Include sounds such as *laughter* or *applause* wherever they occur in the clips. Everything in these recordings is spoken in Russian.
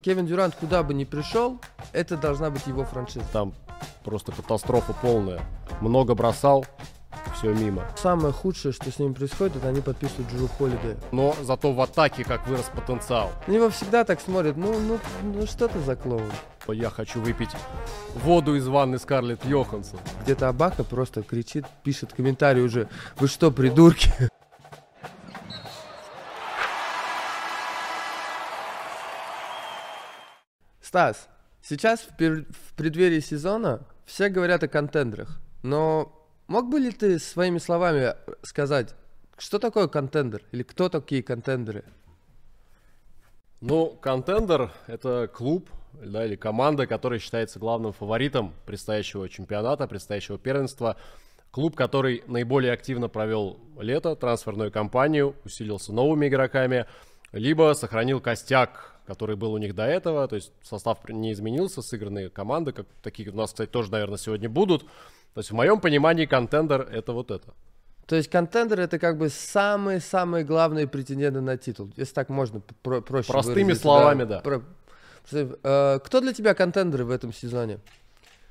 Кевин Дюрант куда бы ни пришел, это должна быть его франшиза. Там просто катастрофа полная. Много бросал, все мимо. Самое худшее, что с ними происходит, это они подписывают Джеру Холидея. Но зато в атаке как вырос потенциал. На него всегда так смотрят, ну, ну, ну что ты за клоун? Я хочу выпить воду из ванны Скарлетт Йоханссон. Где-то Абака просто кричит, пишет комментарий уже, вы что, придурки? Стас, сейчас в, пер- в преддверии сезона все говорят о контендерах, но мог бы ли ты своими словами сказать, что такое контендер или кто такие контендеры? Ну, контендер — это клуб да, или команда, которая считается главным фаворитом предстоящего чемпионата, предстоящего первенства. Клуб, который наиболее активно провел лето, трансферную кампанию, усилился новыми игроками, либо сохранил костяк который был у них до этого, то есть состав не изменился, сыгранные команды, как такие у нас, кстати, тоже, наверное, сегодня будут. То есть в моем понимании контендер это вот это. То есть контендер это как бы самые-самые главные претенденты на титул, если так можно про- проще Простыми словами, да. Про- э, кто для тебя контендеры в этом сезоне?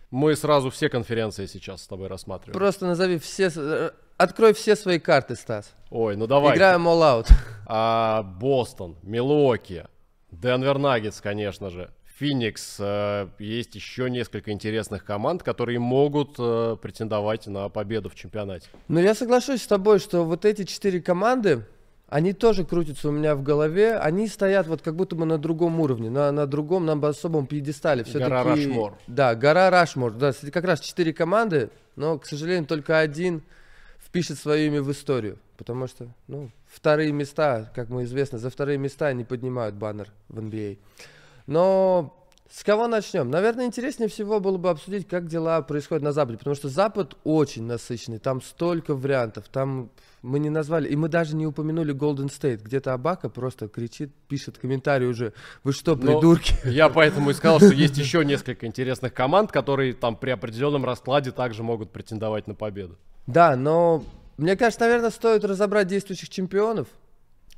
Мы сразу все конференции сейчас с тобой рассматриваем. Просто назови все, э, открой все свои карты, Стас. Ой, ну давай. Играем all out. А, Бостон, Милуоки, Денвер Наггетс, конечно же. Феникс. Э, есть еще несколько интересных команд, которые могут э, претендовать на победу в чемпионате. Ну, я соглашусь с тобой, что вот эти четыре команды, они тоже крутятся у меня в голове. Они стоят вот как будто бы на другом уровне, на, на другом, на особом пьедестале. Все-таки, гора Рашмор. Да, гора Рашмор. Да, как раз четыре команды, но, к сожалению, только один впишет свое имя в историю. Потому что, ну, вторые места, как мы известно, за вторые места не поднимают баннер в NBA. Но с кого начнем? Наверное, интереснее всего было бы обсудить, как дела происходят на Западе, потому что Запад очень насыщенный, там столько вариантов, там мы не назвали, и мы даже не упомянули Golden State, где-то Абака просто кричит, пишет комментарий уже, вы что, придурки? Но я поэтому и сказал, что есть еще несколько интересных команд, которые там при определенном раскладе также могут претендовать на победу. Да, но мне кажется, наверное, стоит разобрать действующих чемпионов,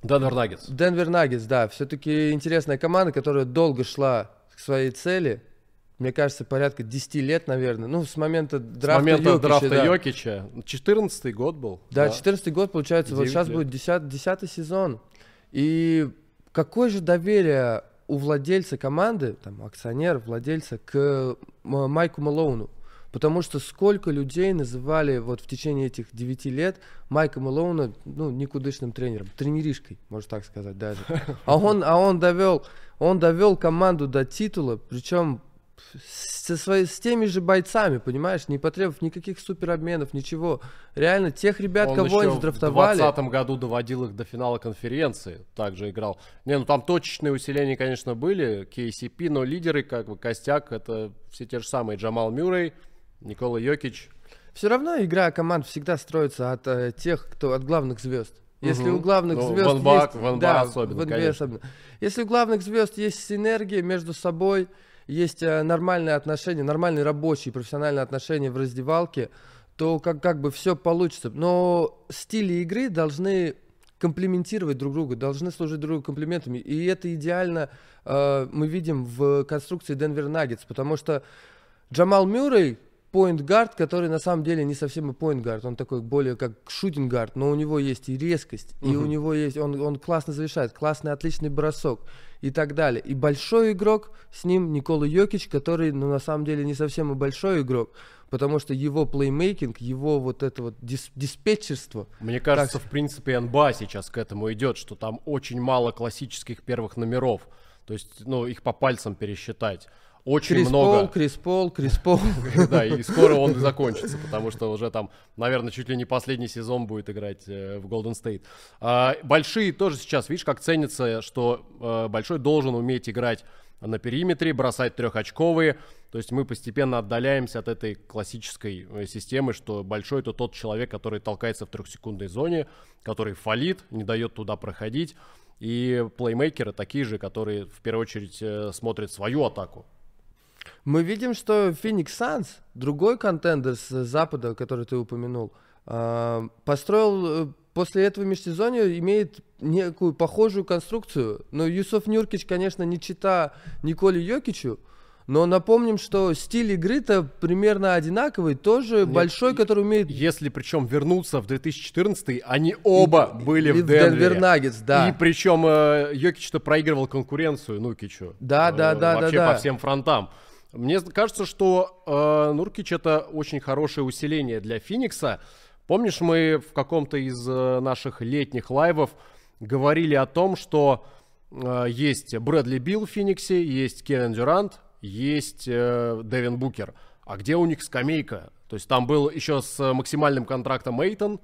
Денвер Наггетс. Денвер Наггетс, да. Все-таки интересная команда, которая долго шла к своей цели. Мне кажется, порядка 10 лет, наверное. Ну, с момента драфта С момента Йокича, драфта да. Йокича. 14 год был. Да, 14 год, получается, вот сейчас лет. будет 10, 10 сезон. И какое же доверие у владельца команды, там, акционера, владельца, к Майку Малоуну? Потому что сколько людей называли вот в течение этих 9 лет Майка Малоуна, ну, никудышным тренером, тренеришкой, можно так сказать даже. А он, а он довел, он довел команду до титула, причем со свои, с теми же бойцами, понимаешь, не потребовав никаких суперобменов, ничего. Реально, тех ребят, Он кого еще они в задрафтовали. 2020 году доводил их до финала конференции, также играл. Не, ну там точечные усиления, конечно, были, KCP, но лидеры, как бы, костяк, это все те же самые. Джамал Мюррей, Никола Йокич. Все равно игра команд всегда строится от э, тех, кто от главных звезд. Если Мгм. у главных Ну, звезд в НБА есть, в НБА да, особенно, в NBA конечно. особенно. Если у главных звезд есть синергия между собой, есть э, нормальные отношения, нормальные рабочие, профессиональные отношения в раздевалке, то как, как бы все получится. Но стили игры должны комплементировать друг друга, должны служить друг другу комплиментами. И это идеально э, мы видим в конструкции Денвер Наггетс, потому что Джамал Мюррей поинт-гард, который на самом деле не совсем и поинт-гард, он такой более как шутинг-гард, но у него есть и резкость, и у него есть, он, он классно завершает, классный, отличный бросок и так далее. И большой игрок с ним Никола Йокич, который, ну, на самом деле не совсем и большой игрок, потому что его плеймейкинг, его вот это вот дис- диспетчерство, Мне кажется, в принципе, НБА сейчас к этому идет, что там очень мало классических первых номеров. То есть, ну, их по пальцам пересчитать. Очень Крис много. Пол, Крис Пол, Крис Пол. *laughs* Да, и скоро он закончится, потому что уже там, наверное, чуть ли не последний сезон будет играть э, в Golden State. А, большие тоже сейчас, видишь, как ценится, что э, большой должен уметь играть на периметре, бросать трехочковые. То есть мы постепенно отдаляемся от этой классической э, системы, что большой это тот человек, который толкается в трехсекундной зоне, который фалит, не дает туда проходить. И плеймейкеры такие же, которые в первую очередь смотрят свою атаку. Мы видим, что Phoenix Suns, другой контендер с Запада, который ты упомянул, а, построил э, после этого межсезонья имеет некую похожую конструкцию. Но Юсуф Нюркич, конечно, не чита Николе Йокичу, но напомним, что стиль игры-то примерно одинаковый, тоже Нет, большой, который умеет... Если причем вернуться в 2014 они оба и, были и в Денвере. Денвер Наггетс, да. И причем э, Йокич-то проигрывал конкуренцию Нукичу. Да, да, э, да, вообще да, по всем фронтам. Мне кажется, что э, Нуркич это очень хорошее усиление для Феникса. Помнишь, мы в каком-то из э, наших летних лайвов говорили о том, что э, есть Брэдли Билл в Фениксе, есть Кевин Дюрант, есть э, Дэвин Букер. А где у них скамейка? То есть там был еще с максимальным контрактом Мейтон,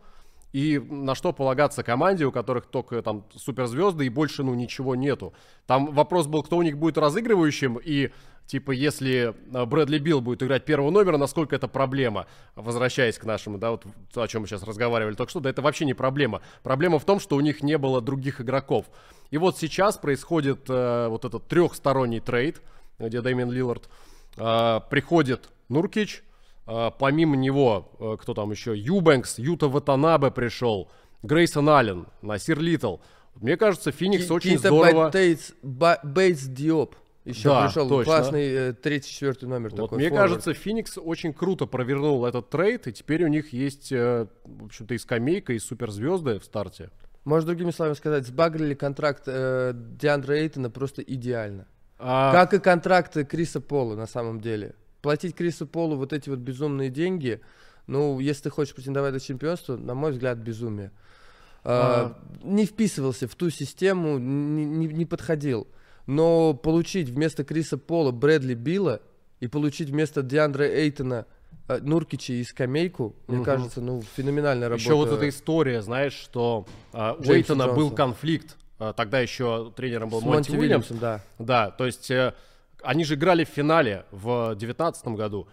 и на что полагаться команде, у которых только там суперзвезды и больше ну ничего нету. Там вопрос был, кто у них будет разыгрывающим, и типа если э, Брэдли Билл будет играть первого номера, насколько это проблема, возвращаясь к нашему, да, вот о чем мы сейчас разговаривали только что, да это вообще не проблема. Проблема в том, что у них не было других игроков. И вот сейчас происходит э, вот этот трехсторонний трейд, где Дэмиан Лиллард, э, приходит Нуркич, э, помимо него, э, кто там еще, Юбэнкс, Юта Ватанабе пришел, Грейсон Аллен, Насир Литл. Мне кажется, Феникс очень здорово... Бейтс Диоп. Еще да, пришел точно. классный э, третий, четвертый номер. Вот такой, мне форвард. кажется, Феникс очень круто провернул этот трейд, и теперь у них есть, э, в общем-то, и скамейка, и суперзвезды в старте. Можно другими словами сказать, сбагрили контракт э, Диандра Эйтона просто идеально. А... Как и контракты Криса Пола на самом деле. Платить Крису Полу вот эти вот безумные деньги, ну, если ты хочешь претендовать на чемпионство, на мой взгляд, безумие. А... А, не вписывался в ту систему, не, не, не подходил. Но получить вместо Криса Пола Брэдли Билла и получить вместо Диандра Эйтона э, Нуркича и скамейку, мне угу. кажется, ну, феноменальная работа. Еще вот эта история, знаешь, что э, у Эйтона был конфликт а, тогда еще тренером был С Монти, Монти Уильямс. Да. да, то есть э, они же играли в финале в 2019 году.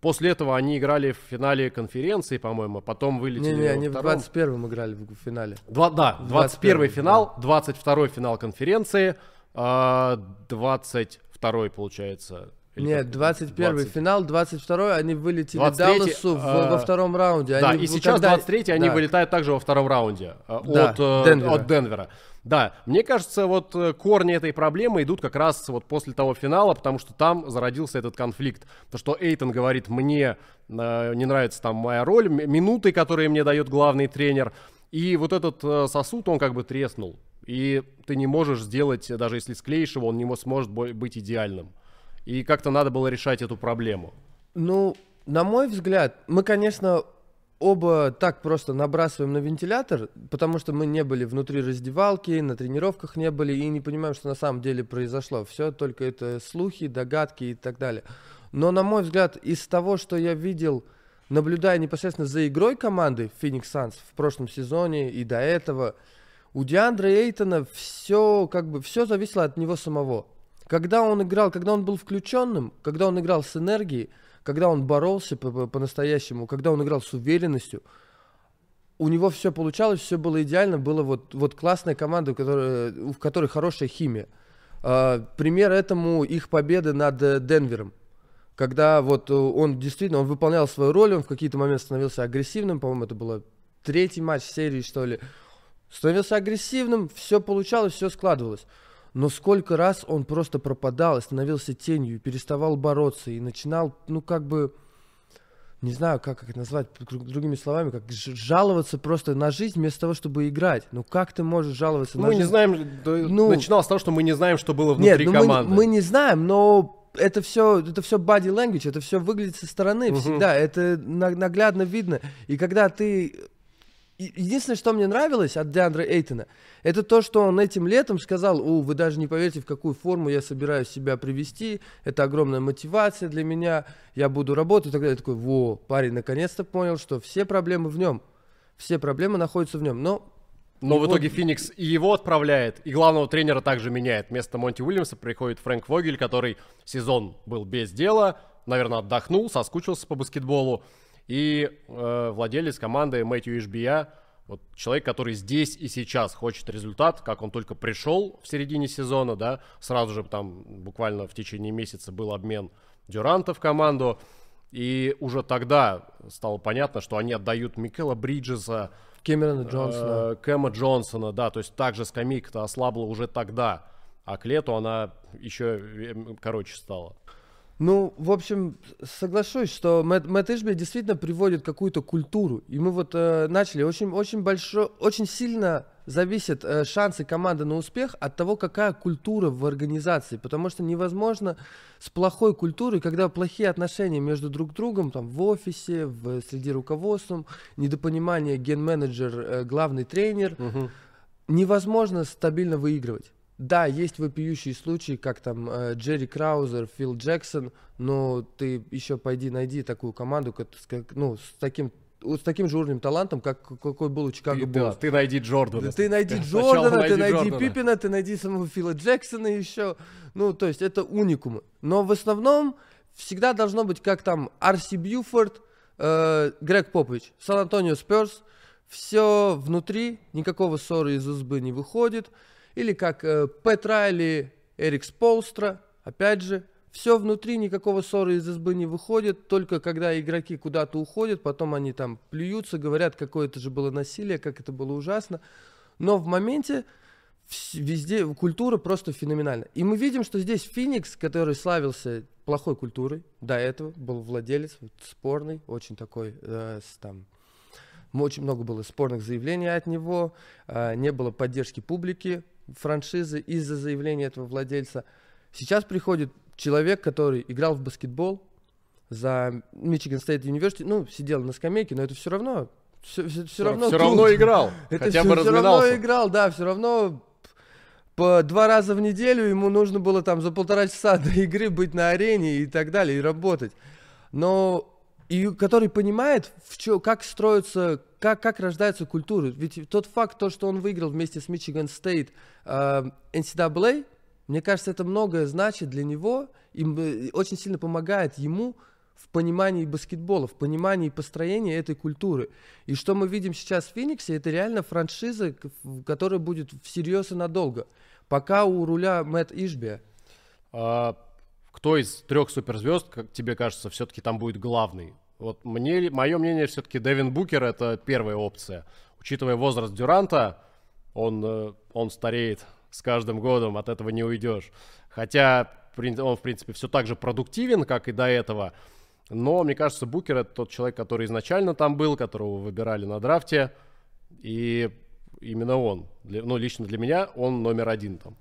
После этого они играли в финале конференции, по-моему, потом вылетели Не-не, они втором. в 21-м играли в финале. Два, да, 21 финал, да. 22 финал конференции, 22 получается, или Нет, 21 20... финал, 22 они вылетели 23, Далласу в, а... во втором раунде. Да, они, и сейчас когда... 23 они да. вылетают также во втором раунде а, да, от, э, Денвера. от Денвера. Да, мне кажется, вот э, корни этой проблемы идут как раз вот после того финала, потому что там зародился этот конфликт. То, что Эйтон говорит, мне э, не нравится там моя роль, минуты, которые мне дает главный тренер. И вот этот э, сосуд, он как бы треснул. И ты не можешь сделать, даже если склеишь его, он не сможет быть идеальным. И как-то надо было решать эту проблему. Ну, на мой взгляд, мы, конечно, оба так просто набрасываем на вентилятор, потому что мы не были внутри раздевалки, на тренировках не были и не понимаем, что на самом деле произошло. Все только это слухи, догадки и так далее. Но, на мой взгляд, из того, что я видел, наблюдая непосредственно за игрой команды Phoenix Suns в прошлом сезоне и до этого, у Диандра Эйтона все, как бы, все зависело от него самого. Когда он играл, когда он был включенным, когда он играл с энергией, когда он боролся по-настоящему, когда он играл с уверенностью, у него все получалось, все было идеально, была вот, вот классная команда, у которой, которой хорошая химия. Uh, пример этому их победы над uh, Денвером. Когда вот uh, он действительно он выполнял свою роль, он в какие-то моменты становился агрессивным, по-моему, это был третий матч серии, что ли. Становился агрессивным, все получалось, все складывалось. Но сколько раз он просто пропадал и становился тенью, и переставал бороться, и начинал, ну, как бы, не знаю, как это назвать, другими словами, как жаловаться просто на жизнь вместо того, чтобы играть. Ну, как ты можешь жаловаться мы на жизнь? Мы не знаем, ну, начиналось с того, что мы не знаем, что было внутри нет, ну, команды. Мы, мы не знаем, но это все, это все body language, это все выглядит со стороны угу. всегда, это наглядно видно. И когда ты единственное, что мне нравилось от Деандра Эйтона, это то, что он этим летом сказал, у, вы даже не поверите, в какую форму я собираюсь себя привести, это огромная мотивация для меня, я буду работать и так далее. Я такой, во, парень наконец-то понял, что все проблемы в нем, все проблемы находятся в нем, но... Но его... в итоге Феникс и его отправляет, и главного тренера также меняет. Вместо Монти Уильямса приходит Фрэнк Вогель, который сезон был без дела, наверное, отдохнул, соскучился по баскетболу, и э, владелец команды Мэтью Ишбия, вот человек, который здесь и сейчас хочет результат, как он только пришел в середине сезона, да, сразу же там буквально в течение месяца был обмен Дюранта в команду. И уже тогда стало понятно, что они отдают Микела Бриджеса, Кэмерона Джонсона. э, Кэма Джонсона, да, то есть также скамейка-то ослабла уже тогда, а к лету она еще э, короче стала. Ну, в общем, соглашусь, что Мэтт, Мэтт Ишби действительно приводит какую-то культуру. И мы вот э, начали. Очень, очень большой, очень сильно зависят э, шансы команды на успех от того, какая культура в организации. Потому что невозможно с плохой культурой, когда плохие отношения между друг другом, там, в офисе, в, среди руководством, недопонимание ген-менеджер, э, главный тренер, невозможно стабильно выигрывать. Да, есть вопиющие случаи, как там э, Джерри Краузер, Фил Джексон, но ты еще пойди найди такую команду, как, ну, с таким, вот с таким же уровнем талантом, как какой был у Чикаго Ты, да, Буллс. ты найди Джордана. Да Ты найди Джордана, ты найди найди Джордана. Пиппина, ты найди самого Фила Джексона еще. Ну, то есть это уникумы. Но в основном всегда должно быть как там Арси Бьюфорд, э, Грег Попович, Сан-Антонио Сперс. Все внутри, никакого ссоры из избы не выходит. Или как э, Пэт Райли, Эрик Сполстра, опять же, все внутри, никакого ссоры из избы не выходит, только когда игроки куда-то уходят, потом они там плюются, говорят, какое это же было насилие, как это было ужасно. Но в моменте везде культура просто феноменальна. И мы видим, что здесь Феникс, который славился плохой культурой, до этого был владелец спорный, очень такой, э, с, там, очень много было спорных заявлений от него, э, не было поддержки публики, франшизы из-за заявления этого владельца. Сейчас приходит человек, который играл в баскетбол за Michigan State University, ну, сидел на скамейке, но это все равно, все, равно все круто. равно играл, *laughs* Это хотя всё- бы всё равно разминался. играл, да, все равно по два раза в неделю ему нужно было там за полтора часа *laughs* до игры быть на арене и так далее, и работать. Но и который понимает, в чё, как строится, как, как рождается культура. Ведь тот факт, то, что он выиграл вместе с Michigan State э, NCAA, мне кажется, это многое значит для него и м- очень сильно помогает ему в понимании баскетбола, в понимании построения этой культуры. И что мы видим сейчас в Фениксе, это реально франшиза, которая будет всерьез и надолго. Пока у руля Мэтт Ишби. А, кто из трех суперзвезд, как тебе кажется, все-таки там будет главный? Вот мне, мое мнение, все-таки Дэвин Букер это первая опция. Учитывая возраст Дюранта, он, э, он стареет с каждым годом, от этого не уйдешь. Хотя он, в принципе, все так же продуктивен, как и до этого. Но, мне кажется, Букер это тот человек, который изначально там был, которого выбирали на драфте. И именно он, ну, лично для меня, он номер один там.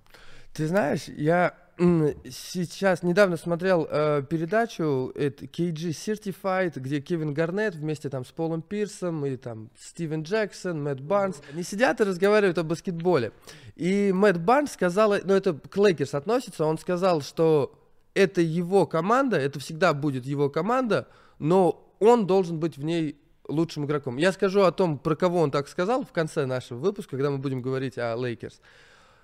Ты знаешь, я сейчас недавно смотрел э, передачу это KG Certified, где Кевин Гарнет вместе там с Полом Пирсом и там Стивен Джексон, Мэтт Барнс. Они сидят и разговаривают о баскетболе. И Мэтт Барнс сказал, ну это к Лейкерс относится, он сказал, что это его команда, это всегда будет его команда, но он должен быть в ней лучшим игроком. Я скажу о том, про кого он так сказал в конце нашего выпуска, когда мы будем говорить о Лейкерс.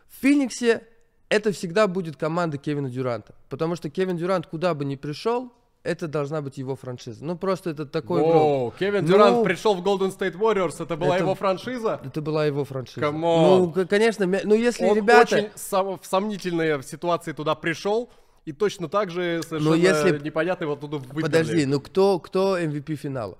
В Фениксе это всегда будет команда Кевина Дюранта. Потому что Кевин Дюрант куда бы ни пришел, это должна быть его франшиза. Ну, просто это такой игрок. Воу, Кевин Ну, Дюрант пришел в Golden State Warriors, это была Это- его франшиза? Это была его франшиза. Он. Ну, конечно, ну если Он ребята... очень сам- в сомнительные ситуации туда пришел, и точно так же совершенно если- непонятно его оттуда выперли. Подожди, ну кто, кто MVP финала?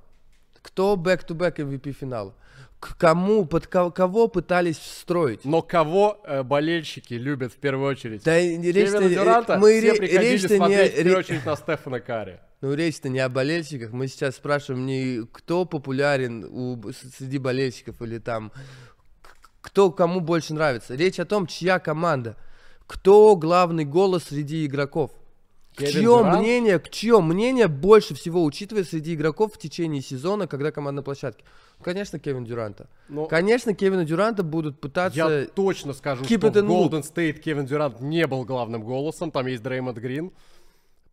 Кто back-to-back MVP финала? К кому, под ко- кого пытались встроить? Но кого э, болельщики любят в первую очередь? Да, речь Дюранта мы все ре- приходили речь-то не, в первую ре- очередь на Стефана Карри. Ну, речь-то не о болельщиках. Мы сейчас спрашиваем не кто популярен у, среди болельщиков или там кто кому больше нравится. Речь о том, чья команда. Кто главный голос среди игроков. Кевин чье Дюрант? мнение, к чье мнение больше всего учитывает среди игроков в течение сезона, когда команда на площадке? Конечно, Кевин Дюранта. Но Конечно, Кевина Дюранта будут пытаться... я точно скажу, keep что в. Golden State Кевин Дюрант не был главным голосом, там есть Дреймонд Грин.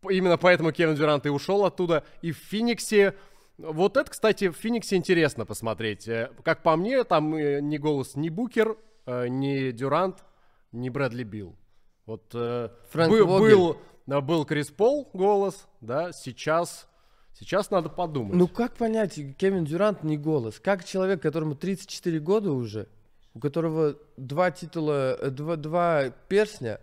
Именно поэтому Кевин Дюрант и ушел оттуда. И в Фениксе... Вот это, кстати, в Фениксе интересно посмотреть. Э, Как по мне, там э, ни голос ни Букер, э, ни Дюрант, ни Брэдли Билл. Вот Фрэнк бы- Вогель. был, был Крис Пол голос, да, сейчас, сейчас надо подумать. Ну как понять, Кевин Дюрант не голос? Как человек, которому 34 года уже, у которого два титула, э, два, два перстня,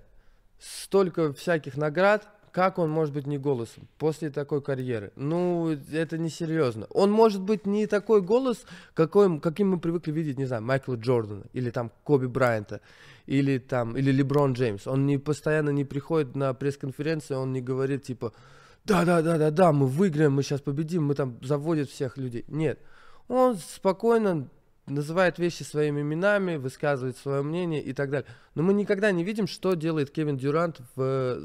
столько всяких наград, как он может быть не голосом после такой карьеры? Ну, это несерьезно. Он может быть не такой голос, какой, каким мы привыкли видеть, не знаю, Майкла Джордана или там Коби Брайанта или там, или Леброн Джеймс. Он не постоянно не приходит на пресс-конференции, он не говорит типа, да, да, да, да, да, мы выиграем, мы сейчас победим, мы там заводят всех людей. Нет, он спокойно называет вещи своими именами, высказывает свое мнение и так далее. Но мы никогда не видим, что делает Кевин Дюрант в,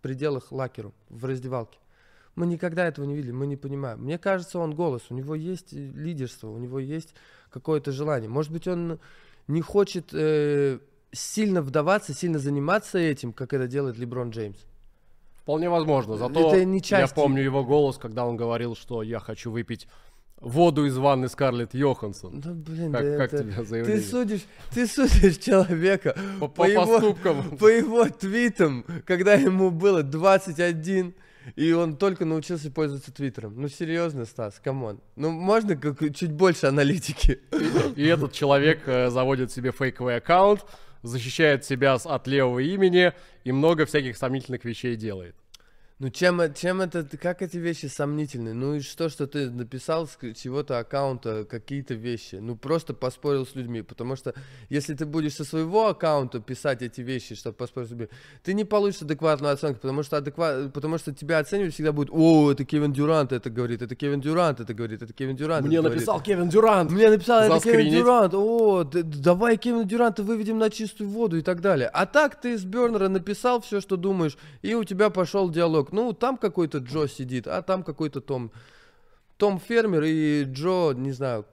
пределах лакеру, в раздевалке. Мы никогда этого не видели, мы не понимаем. Мне кажется, он голос, у него есть лидерство, у него есть какое-то желание. Может быть, он не хочет э, сильно вдаваться, сильно заниматься этим, как это делает Леброн Джеймс. Вполне возможно. Зато Это не часть я помню его голос, когда он говорил, что я хочу выпить воду из ванны Скарлетт Йоханссон. Ну, блин, Как, да как это- тебе Ты заявление? судишь, ты судишь человека По, по по его- поступкам. *laughs* по его твитам, когда ему было 21, и он только научился пользоваться твиттером. Ну, серьезно, Стас, come on. Ну, можно как чуть больше аналитики? И этот человек э, заводит себе фейковый аккаунт, защищает себя от левого имени и много всяких сомнительных вещей делает. Ну, чем, э- чем это, как эти вещи сомнительны? Ну, и что, что ты написал с чего-то аккаунта какие-то вещи? Ну, просто поспорил с людьми, потому что если ты будешь со своего аккаунта писать эти вещи, чтобы поспорить с людьми, ты не получишь адекватную оценку, потому что, адекват... потому что тебя оценивать всегда будет, о, это Кевин Дюрант это говорит, это Кевин Дюрант это говорит, это Кевин Дюрант Мне это говорит». написал Кевин Дюрант. Мне написал, это Кевин. Дюрант, о, давай Кевина Дюранта выведем на чистую воду и так далее. А так ты из Бернера написал все, что думаешь, и у тебя пошел диалог. Ну, там какой-то Джо сидит, а там какой-то Том. Том фермер и Джо, не знаю,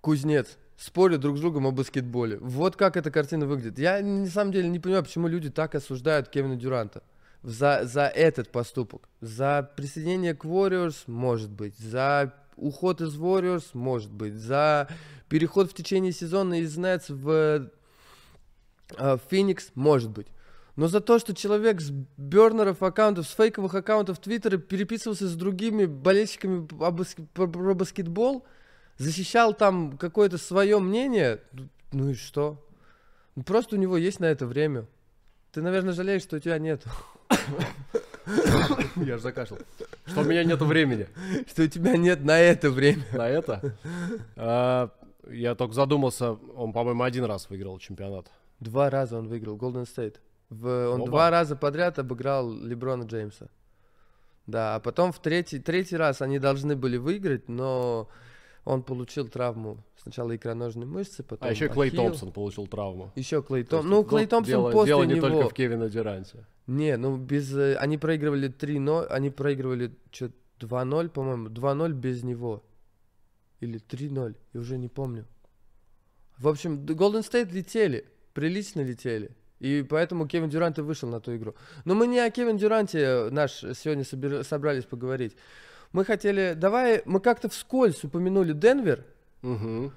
кузнец. Спорят друг с другом о баскетболе. Вот как эта картина выглядит. Я на самом деле не понимаю, почему люди так осуждают Кевина Дюранта. За, за этот поступок. За присоединение к Warriors, может быть. За уход из Warriors, может быть. За переход в течение сезона из Nets в э, Феникс, может быть. Но за то, что человек с бернеров аккаунтов, с фейковых аккаунтов Твиттера переписывался с другими болельщиками про, баскетбол, защищал там какое-то свое мнение, ну- и что? Ну, Просто у него есть на это время. Ты, наверное, жалеешь, что у тебя нет. Я же закашлял. Что у меня нету времени Что у тебя нет на это время. на это. А, Я только задумался, он, по-моему, один раз выиграл чемпионат. Два раза он выиграл Golden State. В- он Оба. два раза подряд обыграл Леброна Джеймса. Да, а потом в третий, третий раз они должны были выиграть, но он получил травму. Сначала икроножной мышцы, потом А еще Клей ахилл. Томпсон получил травму. Еще Клей Томпсон. Ну, Клей Томпсон дело, после дело не него. только в Кевина Дюранте. Не, ну без... э, Они проигрывали 3-0, они проигрывали что 2-0, по-моему, 2-0 без него. Или 3-0, я уже не помню. В общем, Golden State летели, прилично летели. И поэтому Кевин Дюрант и вышел на ту игру. Но мы не о Кевин Дюранте э, наш сегодня собрались поговорить. Мы хотели... Давай, мы как-то вскользь упомянули Денвер, Мгм.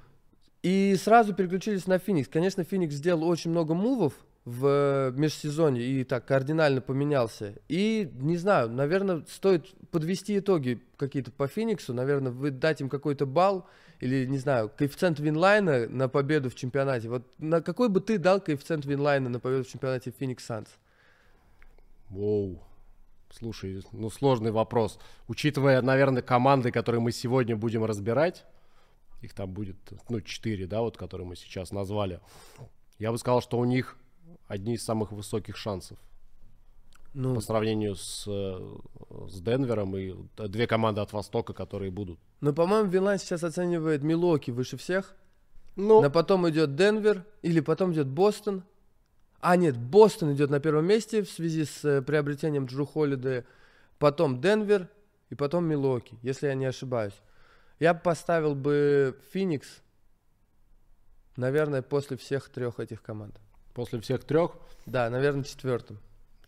и сразу переключились на Феникс. Конечно, Феникс сделал очень много мувов в э, межсезонье и так кардинально поменялся. И, не знаю, наверное, стоит подвести итоги какие-то по Фениксу, наверное, вы дать им какой-то балл или, не знаю, коэффициент Винлайна на победу в чемпионате. Вот на какой бы ты дал коэффициент Винлайна на победу в чемпионате Феникс Санс? Воу. Слушай, ну сложный вопрос. Учитывая, наверное, команды, которые мы сегодня будем разбирать, их там будет, ну, четыре, да, вот, которые мы сейчас назвали, я бы сказал, что у них одни из самых высоких шансов Ну, по сравнению с, э, с Денвером и две команды от Востока, которые будут. ну, по-моему, Винлайн сейчас оценивает Милуоки выше всех. Ну, На потом идет Денвер, или потом идет Бостон. А, нет, Бостон идет на первом месте в связи с э, приобретением Джру Холлидея. Потом Денвер и потом Милуоки, если я не ошибаюсь. Я бы поставил бы Феникс, наверное, после всех трех этих команд. после всех трех, Да, наверное, четвертым.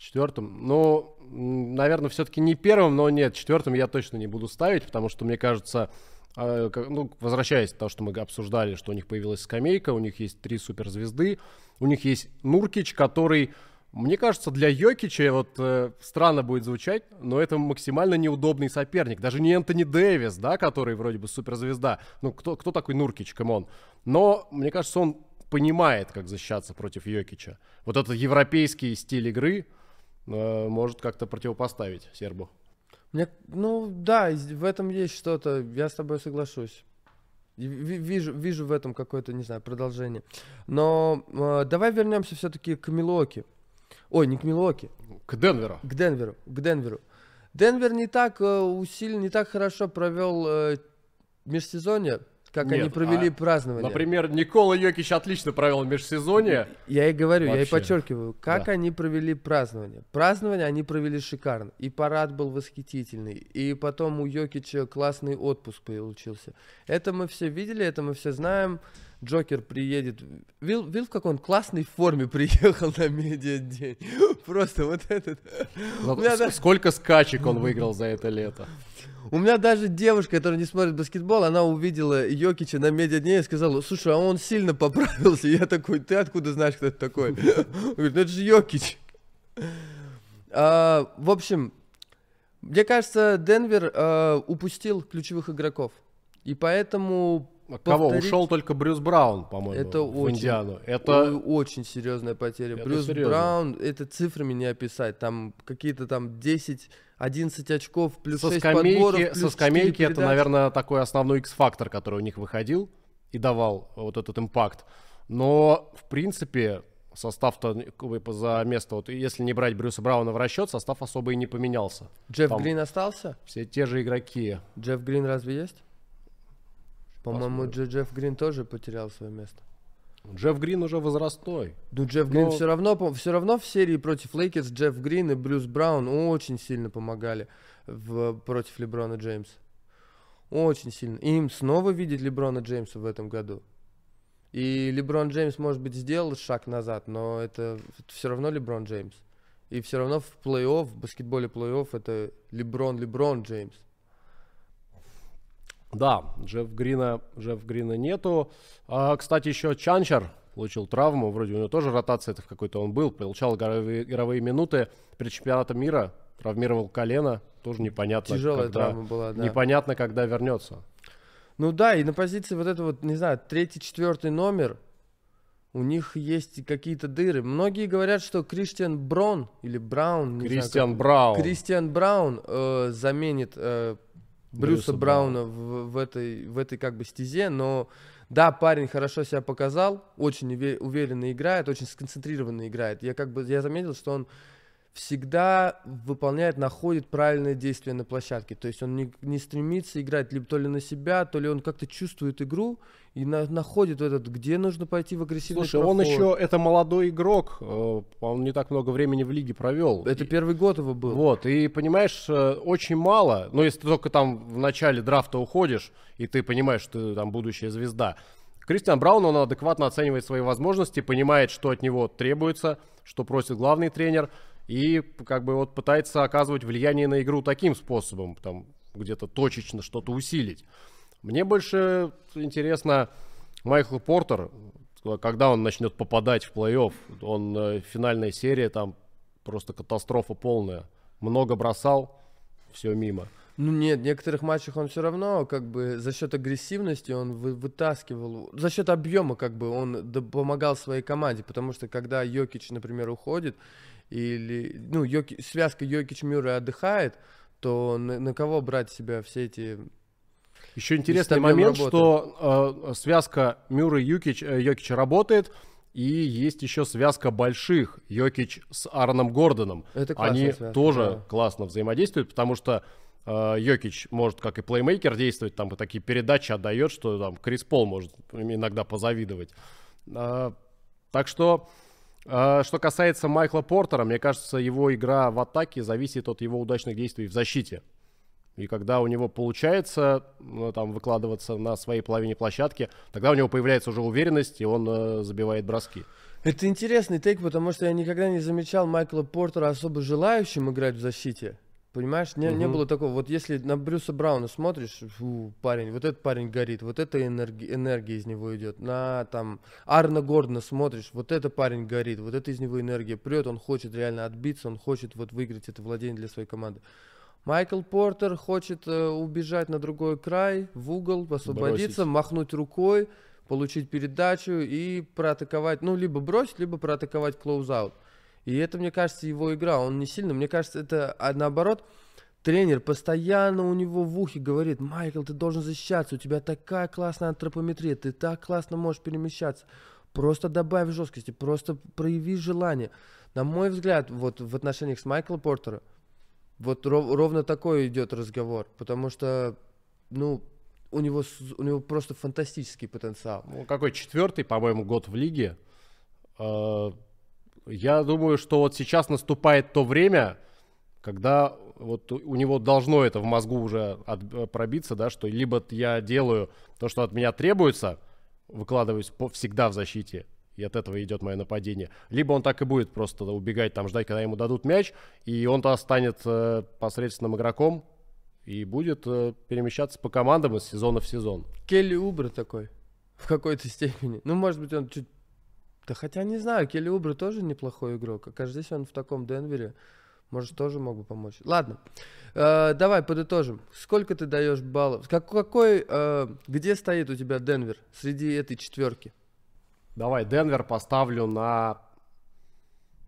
Четвертым, ну, наверное, все-таки не первым, но нет, четвертым я точно не буду ставить, потому что, мне кажется, э, ну, возвращаясь к тому, что мы обсуждали, что у них появилась скамейка, у них есть три суперзвезды, у них есть Нуркич, который, мне кажется, для Йокича, вот э, странно будет звучать, но это максимально неудобный соперник. Даже не Энтони Дэвис, да, который вроде бы суперзвезда. Ну, кто, кто такой Нуркич, come on? Но, мне кажется, он понимает, как защищаться против Йокича. Вот этот европейский стиль игры, может как-то противопоставить сербу. Мне, ну да, в этом есть что-то, я с тобой соглашусь. Вижу, вижу в этом какое-то, не знаю, продолжение. Но э, давай вернемся все-таки к Милуоке. Ой, не к Милуоке. К Денверу. К Денверу. К Денверу. Денвер не так э, усилен, не так хорошо провел э, межсезонье, как Нет, они провели а, празднование. Например, Никола Йокич отлично провел межсезонье. Я и говорю, Вообще. я и подчеркиваю, как да. они провели празднование. Празднование они провели шикарно. И парад был восхитительный. И потом у Йокича классный отпуск получился. Это мы все видели, это мы все знаем. Джокер приедет. Вил, Вил в какой он классной форме *laughs* приехал на медиа день. *laughs* Просто вот этот. Сколько скачек он выиграл за это лето? У меня даже девушка, которая не смотрит баскетбол, она увидела Йокича на медиа-дне и сказала, слушай, а он сильно поправился. Я такой, ты откуда знаешь, кто это такой? *laughs* Говорит, ну это же Йокич. А, в общем, мне кажется, Денвер а, упустил ключевых игроков. И поэтому Кого? Повторить... Ушел только Брюс Браун, по-моему, это в очень, Индиану. Это очень серьезная потеря. Это Брюс серьезно. Браун, это цифрами не описать. Там какие-то там 10 11 очков, плюс со 6 скамейки, подборов, плюс Со скамейки это, наверное, такой основной X-фактор, который у них выходил и давал вот этот impact. Но, в принципе, состав-то за место, вот если не брать Брюса Брауна в расчет, состав особо и не поменялся. Джефф Там Грин остался? Все те же игроки. Джефф Грин разве есть? По-моему, Джефф Грин тоже потерял свое место. Джефф Грин уже возрастной. Ну, Джефф Грин Но... все равно, все равно в серии против Лейкерс Джефф Грин и Брюс Браун очень сильно помогали в, против Леброна Джеймса. Очень сильно. И им снова видеть Леброна Джеймса в этом году. И Леброн Джеймс, может быть, сделал шаг назад, но это все равно Леброн Джеймс. И все равно в плей-офф, в баскетболе плей-офф это Леброн, Леброн Джеймс. Да, Джефф Грина, Джефф Грина нету. А, кстати, еще Чанчер получил травму. Вроде у него тоже ротация в какой-то он был. Получал игровые, игровые минуты перед чемпионатом мира. Травмировал колено. Тоже непонятно. Тяжелая когда, травма была, да. Непонятно, когда вернется. Ну да, и на позиции вот это вот, не знаю, третий, четвертый номер, у них есть какие-то дыры. Многие говорят, что Кристиан Брон или Браун, Кристиан знаю, Браун, Кристиан Браун э, заменит э, Брюса, Брюса Брауна в, в, этой, в этой как бы стезе, но да, парень хорошо себя показал, очень уверенно играет, очень сконцентрированно играет. Я как бы я заметил, что он всегда выполняет, находит правильное действие на площадке. То есть он не, не стремится играть либо то ли на себя, то ли он как-то чувствует игру и на, находит этот, где нужно пойти в агрессивный Слушай, проход. он еще, это молодой игрок, э, он не так много времени в лиге провел. Это и, первый год его был. Вот, и понимаешь, э, очень мало, но если ты только там в начале драфта уходишь, и ты понимаешь, что ты там будущая звезда, Кристиан Браун, он адекватно оценивает свои возможности, понимает, что от него требуется, что просит главный тренер – и как бы вот пытается оказывать влияние на игру таким способом, там где-то точечно что-то усилить. Мне больше интересно Майкл Портер, когда он начнет попадать в плей-офф. Он э, финальная серия, там просто катастрофа полная. Много бросал, все мимо. Ну нет, в некоторых матчах он все равно как бы за счет агрессивности он вы, вытаскивал, за счет объема как бы он помогал своей команде, потому что когда Йокич, например, уходит, или, ну, Йоки, связка Йокич-Мюррей отдыхает, то на, на кого брать себя все эти еще интересный момент, работы. что э, связка Мюррей Юкич, э, Йокич работает, и есть еще связка больших Йокич с Аароном Гордоном. Это Они связка, тоже да. классно взаимодействуют, потому что э, Йокич может как и плеймейкер действовать, там и такие передачи отдает, что там Крис Пол может иногда позавидовать. Э, так что что касается Майкла Портера, мне кажется, его игра в атаке зависит от его удачных действий в защите. И когда у него получается ну, там, выкладываться на своей половине площадки, тогда у него появляется уже уверенность, и он э, забивает броски. Это интересный тейк, потому что я никогда не замечал Майкла Портера особо желающим играть в защите. Понимаешь, не, угу. не было такого. Вот если на Брюса Брауна смотришь, фу, парень, вот этот парень горит, вот эта энергия, энергия из него идет. На там Арна Гордона смотришь, вот этот парень горит, вот это из него энергия прет, он хочет реально отбиться, он хочет вот выиграть это владение для своей команды. Майкл Портер хочет э, убежать на другой край, в угол, освободиться, бросить. махнуть рукой, получить передачу и проатаковать, ну, либо бросить, либо проатаковать клоузаут. И это, мне кажется, его игра. Он не сильно. Мне кажется, это а наоборот, тренер постоянно у него в ухе говорит, Майкл, ты должен защищаться, у тебя такая классная антропометрия, ты так классно можешь перемещаться. Просто добавь жесткости, просто прояви желание. На мой взгляд, вот в отношениях с Майклом Портером, вот ров, ровно такой идет разговор, потому что, ну, у него, у него просто фантастический потенциал. Ну, какой четвертый, по-моему, год в лиге. Э, я думаю, что вот сейчас наступает то время, когда вот у него должно это в мозгу уже от, пробиться, да, что либо я делаю то, что от меня требуется, выкладываюсь по, всегда в защите, и от этого идет мое нападение. Либо он так и будет просто убегать, там ждать, когда ему дадут мяч, и он-то станет э, посредственным игроком и будет э, перемещаться по командам из сезона в сезон. Келли Убр такой, в какой-то степени. Ну, может быть, он чуть... Да хотя не знаю, Келли Убр тоже неплохой игрок. Здесь он в таком Денвере, может, тоже мог бы помочь. Ладно, э, давай подытожим. Сколько ты даешь баллов? Как, какой, э, где стоит у тебя Денвер среди этой четверки? Давай, Денвер поставлю на,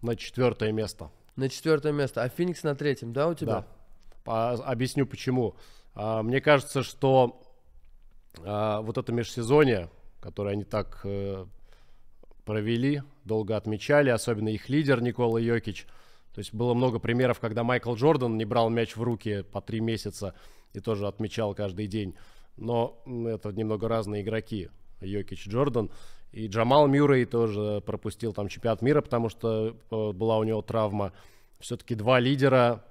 на четвертое место. На четвертое место. А Феникс на третьем, да, у тебя? Да. По, объясню почему. А, мне кажется, что а, вот это межсезонье, которое они так э, провели, долго отмечали, особенно их лидер Никола Йокич. То есть было много примеров, когда Майкл Джордан не брал мяч в руки по три месяца и тоже отмечал каждый день. Но это немного разные игроки. Йокич Джордан. И Джамал Мюррей тоже пропустил там чемпионат мира, потому что э, была у него травма. Все-таки два лидера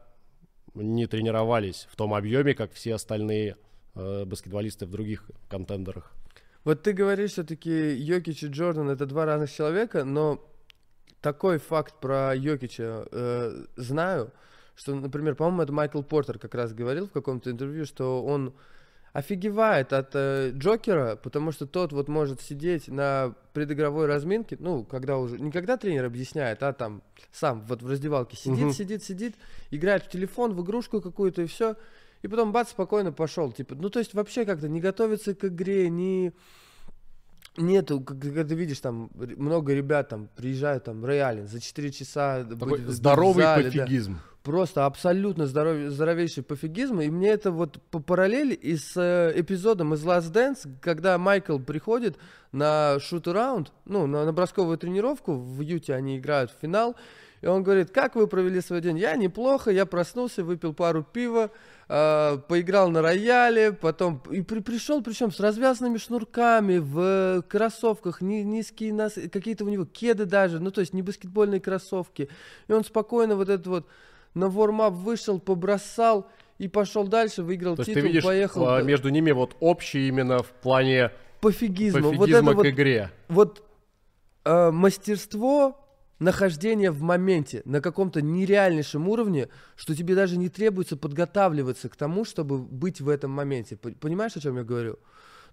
не тренировались в том объеме, как все остальные э, баскетболисты в других контендерах. Вот ты говоришь, все-таки Йокич и Джордан это два разных человека, но такой факт про Йокича э, знаю, что, например, по-моему, это Майкл Портер как раз говорил в каком-то интервью, что он офигевает от э, Джокера, потому что тот вот может сидеть на предыгровой разминке, ну, когда уже, не когда тренер объясняет, а там сам вот в раздевалке сидит, угу. сидит, сидит, играет в телефон, в игрушку какую-то и все, и потом бац, спокойно пошел, типа, ну, то есть вообще как-то не готовится к игре, не... Нету, когда ты видишь, там много ребят там приезжают, там, Реалин за 4 часа. Такой быть, здоровый зале, пофигизм. Да просто абсолютно здоров, здоровейший пофигизм. И мне это вот по параллели и с э, эпизодом из Last Dance, когда Майкл приходит на шут-раунд, ну, на, на бросковую тренировку, в Юте они играют в финал, и он говорит, как вы провели свой день? Я неплохо, я проснулся, выпил пару пива, э, поиграл на рояле, потом и при, пришел, причем с развязанными шнурками, в кроссовках, ни, низкие нас, какие-то у него кеды даже, ну то есть не баскетбольные кроссовки. И он спокойно вот этот вот на вормап вышел, побросал и пошел дальше, выиграл То титул, ты видишь, поехал. А, между ними вот общий именно в плане пофигизма, пофигизма вот это к вот, игре. Вот э, мастерство нахождения в моменте на каком-то нереальнейшем уровне, что тебе даже не требуется подготавливаться к тому, чтобы быть в этом моменте. Понимаешь, о чем я говорю?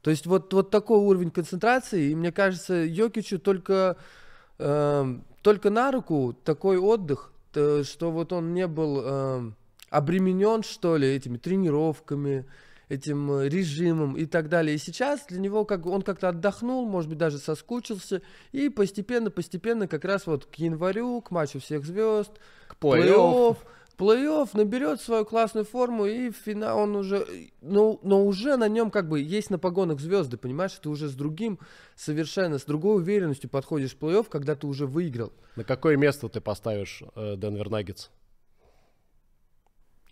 То есть вот, вот такой уровень концентрации, и мне кажется, Йокичу только, э, только на руку такой отдых, Э, что вот он не был э, обременен, что ли, этими тренировками, этим э, режимом и так далее. И сейчас для него как он как-то отдохнул, может быть, даже соскучился, и постепенно-постепенно как раз вот к январю, к матчу всех звезд, к плей-офф, плей-офф наберет свою классную форму, и в финал он уже, ну, но уже на нем как бы есть на погонах звезды, понимаешь, ты уже с другим совершенно, с другой уверенностью подходишь в плей-офф, когда ты уже выиграл. На какое место ты поставишь э, Денвер Наггетс?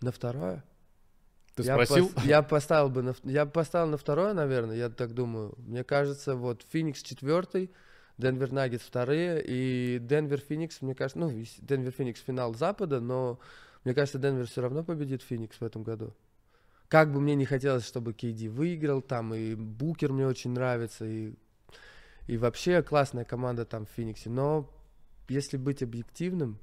На второе. Ты я спросил? Пос, я поставил бы на, я поставил на второе, наверное, я так думаю. Мне кажется, вот Феникс четвертый, Денвер Наггетс вторые, и Денвер Феникс, мне кажется, ну, Денвер Феникс финал Запада, но мне кажется, Денвер все равно победит Феникс в этом году. Как бы мне не хотелось, чтобы Кейди выиграл, там и Букер мне очень нравится, и, и вообще классная команда там в Фениксе. Но если быть объективным,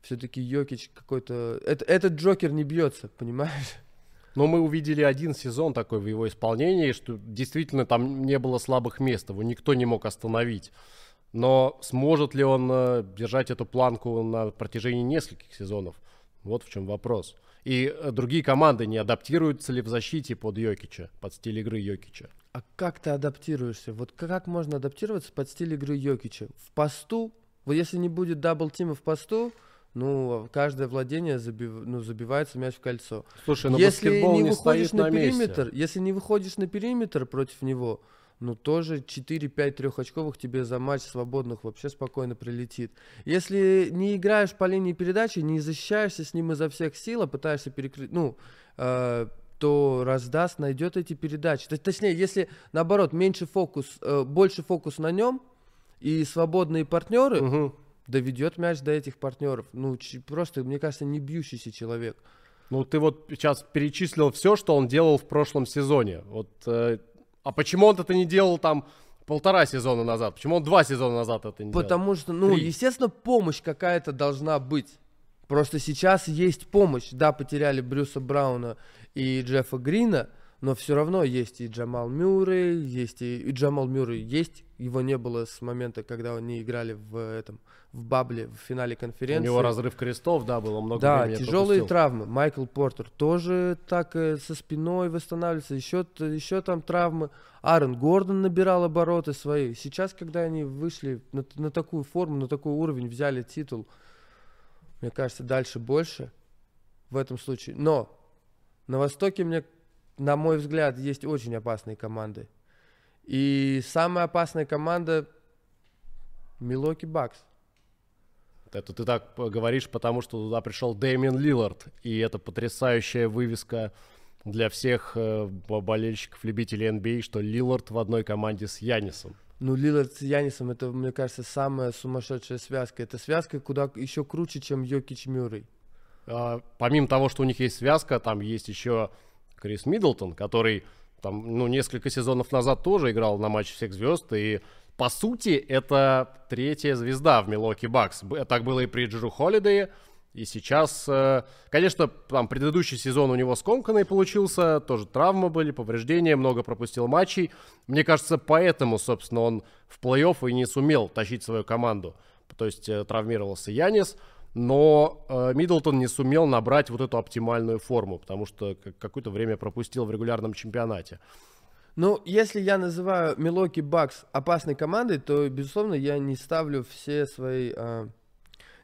все-таки Йокич какой-то... Это, этот Джокер не бьется, понимаешь? Но мы увидели один сезон такой в его исполнении, что действительно там не было слабых мест, его никто не мог остановить. Но сможет ли он э, держать эту планку на протяжении нескольких сезонов? Вот в чем вопрос. И э, другие команды не адаптируются ли в защите под Йокича, под стиль игры Йокича? А как ты адаптируешься? Вот как можно адаптироваться под стиль игры Йокича? В посту Вот если не будет double-team а в посту, ну, каждое владение забив... ну, забивается мяч в кольцо. Слушай, но если баскетбол не не выходишь на, на месте. периметр, если не выходишь на периметр против него, ну тоже 4-5 трехочковых тебе за матч свободных вообще спокойно прилетит. Если не играешь по линии передачи, не защищаешься с ним изо всех сил, а пытаешься перекрыть, ну, э, то раздаст, найдет эти передачи. Точнее, если наоборот меньше фокус, э, больше фокус на нем и свободные партнеры, Мгм. Доведет мяч до этих партнеров. Ну, просто, мне кажется, не бьющийся человек. Ну, ты вот сейчас перечислил все, что он делал в прошлом сезоне. Вот, э, а почему он это не делал там полтора сезона назад? Почему он два сезона назад это не делал? Потому что, ну, Три. естественно, помощь какая-то должна быть. Просто сейчас есть помощь. Да, потеряли Брюса Брауна и Джеффа Грина, но все равно есть и Джамал Мюррей, есть и, и Джамал Мюррей есть. Его не было с момента, когда они играли в этом в бабле в финале У конференции. него разрыв крестов, да, было много Да, времени тяжелые пропустил. травмы. Майкл Портер тоже так э, со спиной восстанавливается. Еще, еще там травмы. Аарон Гордон набирал обороты свои. Сейчас, когда они вышли на, на такую форму, на такой уровень, взяли титул, мне кажется, дальше больше в этом случае. Но на Востоке, мне, на мой взгляд, есть очень опасные команды. И самая опасная команда Милоки Бакс. Это ты так говоришь, потому что туда пришел Дэмиан Лиллард, и это потрясающая вывеска для всех э, бо- болельщиков, любителей NBA, что Лиллард в одной команде с Янисом. Ну, Лилард с Янисом, это, мне кажется, самая сумасшедшая связка. Это связка куда еще круче, чем Йокич Мюррей. А, помимо того, что у них есть связка, там есть еще Крис Миддлтон, который там, ну, несколько сезонов назад тоже играл на матче всех звезд, и по сути это третья звезда в Милоки Бакс. Так было и при Джеру Холидее, и сейчас, э, конечно, там предыдущий сезон у него скомканный получился, тоже травмы были, повреждения, много пропустил матчей. Мне кажется, поэтому, собственно, он в плей-офф и не сумел тащить свою команду. То есть э, травмировался Янис, но э, Миддлтон не сумел набрать вот эту оптимальную форму, потому что как- какое-то время пропустил в регулярном чемпионате. Ну, если я называю Милоки Бакс опасной командой, то, безусловно, я не ставлю все свои... а,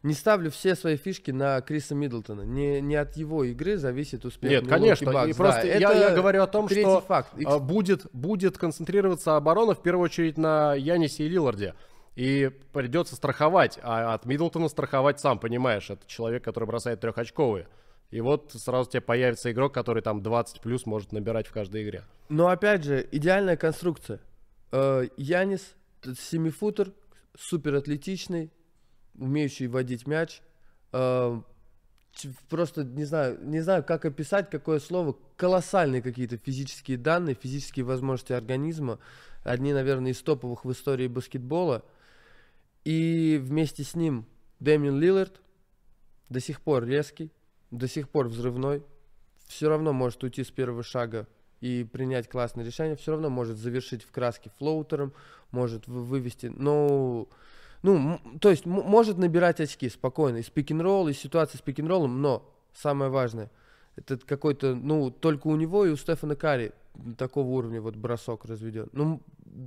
не ставлю все свои фишки на Криса Миддлтона. Не, не от его игры зависит успех Нет, конечно, Bucks. и Да, просто я, это я говорю о том, что факт. А, будет, будет концентрироваться оборона в первую очередь на Янисе и Лиларде. И придется страховать, а от Миддлтона страховать сам, понимаешь, это человек, который бросает трехочковые. И вот сразу тебе появится игрок, который там 20 плюс может набирать в каждой игре. Но опять же, идеальная конструкция. Э, Янис, семифутер, супер атлетичный, умеющий водить мяч. Э, Просто не знаю, не знаю, как описать, какое слово. Колоссальные какие-то физические данные, физические возможности организма. Одни, наверное, из топовых в истории баскетбола. И вместе с ним Дэмин Лиллард до сих пор резкий, до сих пор взрывной. Все равно может уйти с первого шага и принять классное решение, все равно может завершить в краске флоутером, может вы- вывести, но, ну, м- то есть может набирать очки спокойно, из пик-н-ролл, из ситуации с пик-н-роллом, но самое важное, это какой-то, ну, только у него и у Стефана Карри такого уровня вот бросок разведен. Ну,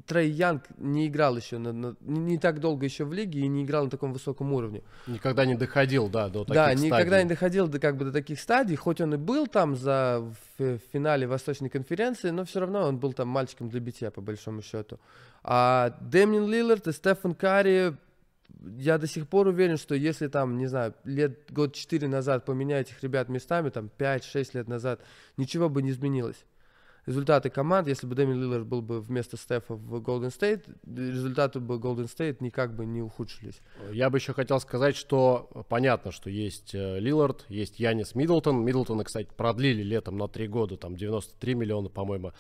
Трей Янг не играл еще, на, на- не, не так долго еще в лиге и не играл на таком высоком уровне. Никогда не доходил, да, до таких Да, никогда стадий. не доходил до, как бы, до таких стадий, хоть он и был там за, в, в финале Восточной конференции, но все равно он был там мальчиком для битья, по большому счету. А Дэмин Лиллард и Стефан Карри, я до сих пор уверен, что если там, не знаю, лет, год 4 назад поменять этих ребят местами, там 5-6 лет назад, ничего бы не изменилось. Результаты команд, если бы Дэмин Лиллард был бы вместо Стефа в Golden State, результаты бы Golden State никак бы не ухудшились. Я бы еще хотел сказать, что понятно, что есть э, Лилард, есть Янис Миддлтон. Миддлтона, кстати, продлили летом на три года, там 93 миллиона, по-моему.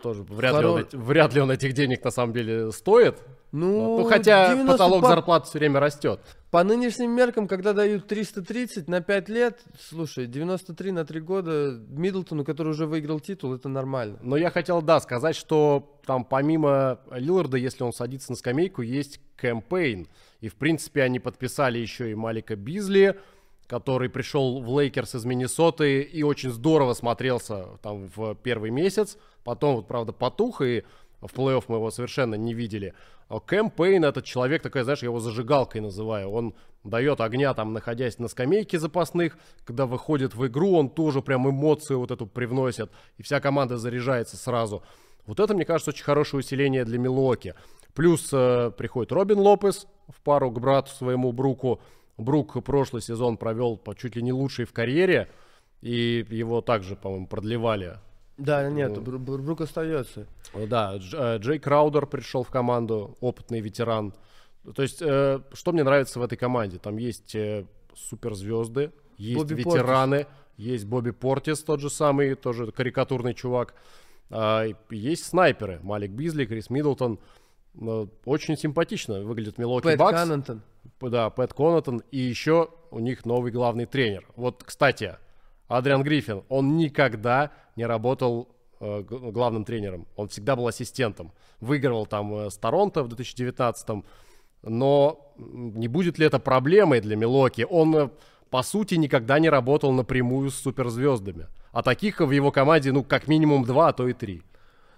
Тоже вряд ли, он, вряд ли он этих денег на самом деле стоит. Ну, Ну, хотя 90 потолок по- зарплат все время растет. По нынешним меркам, когда дают 330 на 5 лет, слушай, 93 на 3 года Миддлтону, который уже выиграл титул, это нормально. Но я хотел, да, сказать, что там помимо Лиларда, если он садится на скамейку, есть Кэм Пейн. И, в принципе, они подписали еще и Малика Бизли, который пришел в Лейкерс из Миннесоты и очень здорово смотрелся там в первый месяц. Потом, вот, правда, потух, и в плей-офф мы его совершенно не видели. А Кэм Пейн этот человек, такой, знаешь, я его зажигалкой называю. Он дает огня, там, находясь на скамейке запасных. Когда выходит в игру, он тоже прям эмоцию вот эту привносит. И вся команда заряжается сразу. Вот это, мне кажется, очень хорошее усиление для Милуоки. Плюс э, приходит Робин Лопес в пару к брату своему Бруку. Брук прошлый сезон провел по чуть ли не лучший в карьере. И его также, по-моему, продлевали. Да, нет, ну, Брук остается. Да, э, Джей Краудер пришел в команду, опытный ветеран. То есть, э, что мне нравится в этой команде? Там есть э, суперзвезды, есть Бобби ветераны, Портис. есть Бобби Портис, тот же самый, тоже карикатурный чувак. Э, есть снайперы, Малик Бизли, Крис Миддлтон. Э, очень симпатично выглядит Милоки Пэт Бакс. Коннентон. Да, Пэт Коннентон. И еще у них новый главный тренер. Вот, кстати, Адриан Гриффин, он никогда не работал э, главным тренером. Он всегда был ассистентом. Выигрывал там э, с Торонто в 2019 но не будет ли это проблемой для Милоки? Он, э, по сути, никогда не работал напрямую с суперзвездами. А таких в его команде, ну, как минимум два, а то и три.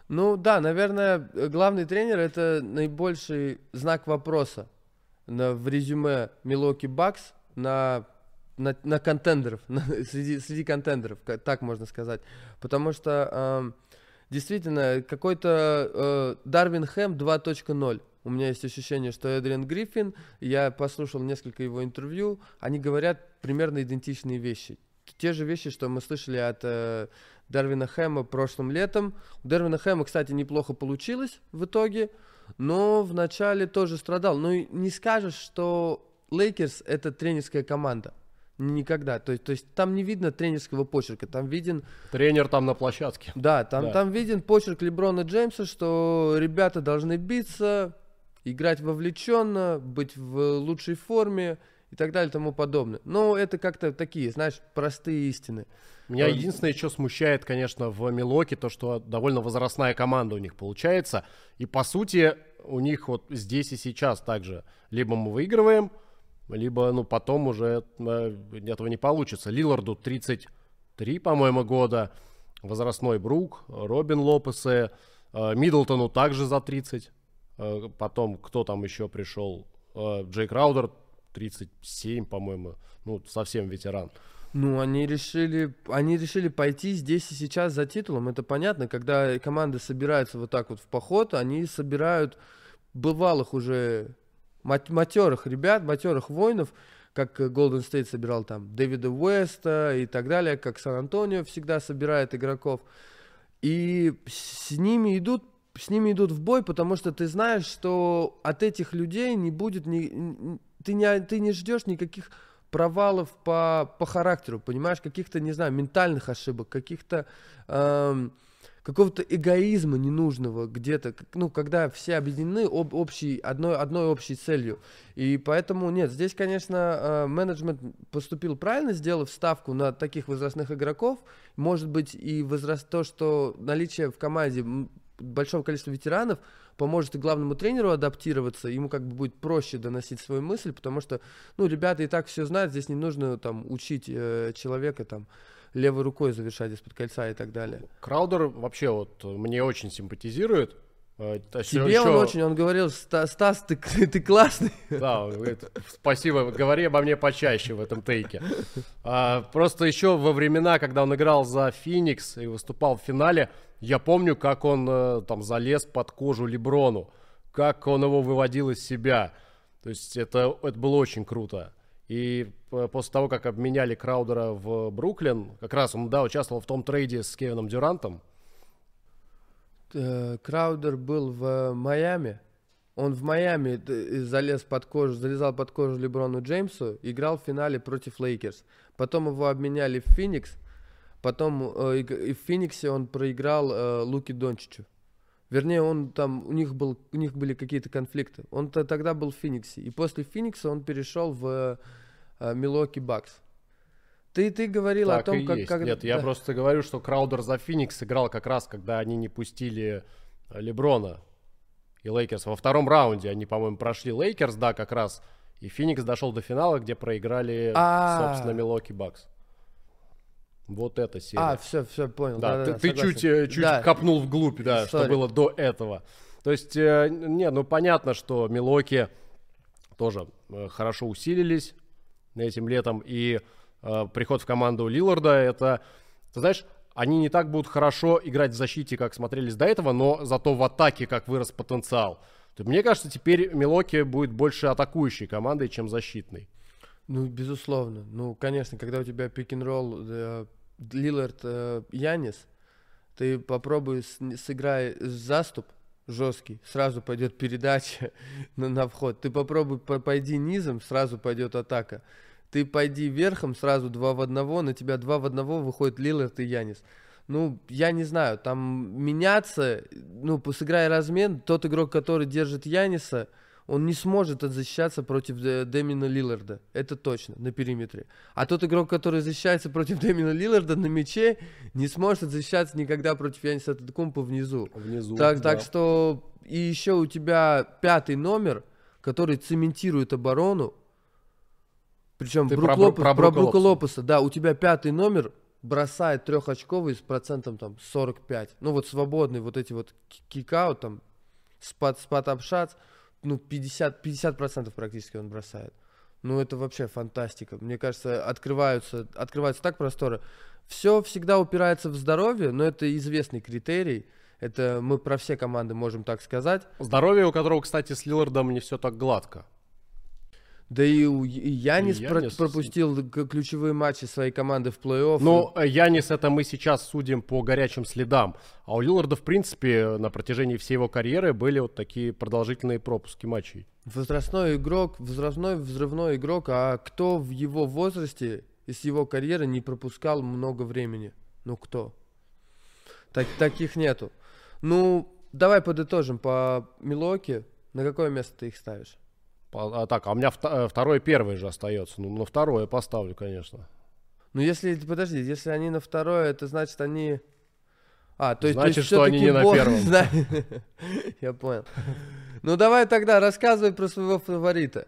Ну да, наверное, главный тренер это наибольший знак вопроса на, в резюме Милоки Бакс на на, на контендеров, *laughs* на, среди, среди контендеров, так можно сказать. Потому что э, действительно какой-то э, Дарвин Хэм 2.0. У меня есть ощущение, что Эдриан Гриффин, я послушал несколько его интервью, они говорят примерно идентичные вещи. Те же вещи, что мы слышали от э, Дарвина Хэма прошлым летом. У Дарвина Хэма, кстати, неплохо получилось в итоге, но вначале тоже страдал. Ну, не скажешь, что Лейкерс это тренерская команда. Никогда. То есть, то есть там не видно тренерского почерка, там виден... Тренер там на площадке. Да, там, да. там виден почерк Леброна Джеймса, что ребята должны биться, играть вовлеченно, быть в лучшей форме и так далее и тому подобное. Но это как-то такие, знаешь, простые истины. Меня единственное, что смущает, конечно, в Милуоки, то, что довольно возрастная команда у них получается. И, по сути, у них вот здесь и сейчас также либо мы выигрываем, либо, ну, потом уже э, этого не получится. Лиларду 33, по-моему, года, возрастной Брук, Робин Лопесе, э, Миддлтону также за 30. Э, потом, кто там еще пришел? Джей Краудер 37, по-моему, ну, совсем ветеран. Ну, они решили, они решили пойти здесь и сейчас за титулом. Это понятно, когда команды собираются вот так вот в поход, они собирают бывалых уже матерых ребят, матерых воинов, как Golden State собирал там Дэвида Уэста и так далее, как Сан-Антонио всегда собирает игроков. И с ними идут с ними идут в бой, потому что ты знаешь, что от этих людей не будет ни, ты не ты не ждешь никаких провалов по по характеру, понимаешь, каких-то не знаю ментальных ошибок, каких-то эм, какого-то эгоизма ненужного где-то, ну, когда все объединены об общей, одной, одной общей целью. И поэтому, нет, здесь, конечно, э, менеджмент поступил правильно, сделав ставку на таких возрастных игроков. Может быть, и возраст, то, что наличие в команде большого количества ветеранов поможет и главному тренеру адаптироваться, ему как бы будет проще доносить свою мысль, потому что, ну, ребята и так все знают, здесь не нужно там учить э, человека там левой рукой завершать из-под кольца и так далее. Краудер вообще вот мне очень симпатизирует. Э, Тебе еще... он очень, он говорил, Стас, ты, ты классный. *laughs* Да, говорит, спасибо, говори обо мне почаще в этом тейке. А, просто еще во времена, когда он играл за Феникс и выступал в финале, я помню, как он э, там залез под кожу Леброну, как он его выводил из себя. То есть это, это было очень круто. И после того, как обменяли Краудера в Бруклин, как раз он, да, участвовал в том трейде с Кевином Дюрантом. Э, Краудер был в Майами. Он в Майами э, залез под кожу, залезал под кожу Леброну Джеймсу, играл в финале против Лейкерс. Потом его обменяли в Феникс. Потом э, и в Фениксе он проиграл э, Луки Дончичу. Вернее, он там, у них, был, у них были какие-то конфликты. Он -то тогда был в Фениксе. И после Феникса он перешел в э, Милуоки Бакс. Ты, ты говорил так о том, как, как... Нет, да. я просто говорю, что Краудер за Феникс играл как раз, когда они не пустили э, Леброна и Лейкерс. Во втором раунде они, по-моему, прошли Лейкерс, да, как раз. И Феникс дошел до финала, где проиграли, А-а-а. собственно, Милуоки Бакс. Вот эта серия. А, все, все, понял. Да, Да, ты, да, ты согласен. чуть, э, чуть Да. копнул вглубь, да, что Sorry. было до этого. То есть, э, не, ну понятно, что Милоки тоже э, хорошо усилились этим летом, и э, приход в команду Лиларда, это, ты знаешь, они не так будут хорошо играть в защите, как смотрелись до этого, но зато в атаке как вырос потенциал. То мне кажется, теперь Милоки будет больше атакующей командой, чем защитной. Ну, безусловно. Ну, конечно, когда у тебя пик-н-ролл э, Лилард э, Янис, ты попробуй сыграй заступ жесткий, сразу пойдет передача *laughs* на, на вход. Ты попробуй по- пойди низом, сразу пойдет атака. Ты пойди верхом, сразу два в одного, на тебя два в одного выходит Лилард и Янис. Ну, я не знаю, там меняться, ну, сыграй размен, тот игрок, который держит Яниса, он не сможет защищаться против Дэ- Дэмина Лиларда. Это точно, на периметре. А тот игрок, который защищается против *laughs* Дэмина Лиларда на мяче, не сможет защищаться никогда против Яниса Татакумпа внизу. Внизу. Так, да. так что и еще у тебя пятый номер, который цементирует оборону. Причем Ты Брук про Лопес- про про Брука Лопеса. Лопеса, да, у тебя пятый номер бросает трехочковый с процентом там 45. Ну вот свободный, вот эти вот ки- кикаут там, спад, спад апшац, ну 50, 50 процентов практически он бросает. Ну это вообще фантастика. Мне кажется, открываются, открываются так просторы. Все всегда упирается в здоровье, но это известный критерий. Это мы про все команды можем так сказать. Здоровье, у которого, кстати, с Лилардом не все так гладко. Да и, и Янис, И про- Янис. пропустил к- ключевые матчи своей команды в плей-офф. Ну, э, Янис, это мы сейчас судим по горячим следам. А у Лиларда, в принципе, на протяжении всей его карьеры были вот такие продолжительные пропуски матчей. Возрастной игрок, возрастной взрывной игрок, а кто в его возрасте из его карьеры не пропускал много времени? Ну кто? Так, таких нету. Ну, давай подытожим по Милоке. На какое место ты их ставишь? А, так, а у меня вто- э, второй и первый же остается. Ну, на второе поставлю, конечно. Ну, если, подожди, если они на второе, это значит они... А, то есть, то Значит, есть что они не на первом. *laughs* Я понял. Ну, давай тогда рассказывай про своего фаворита.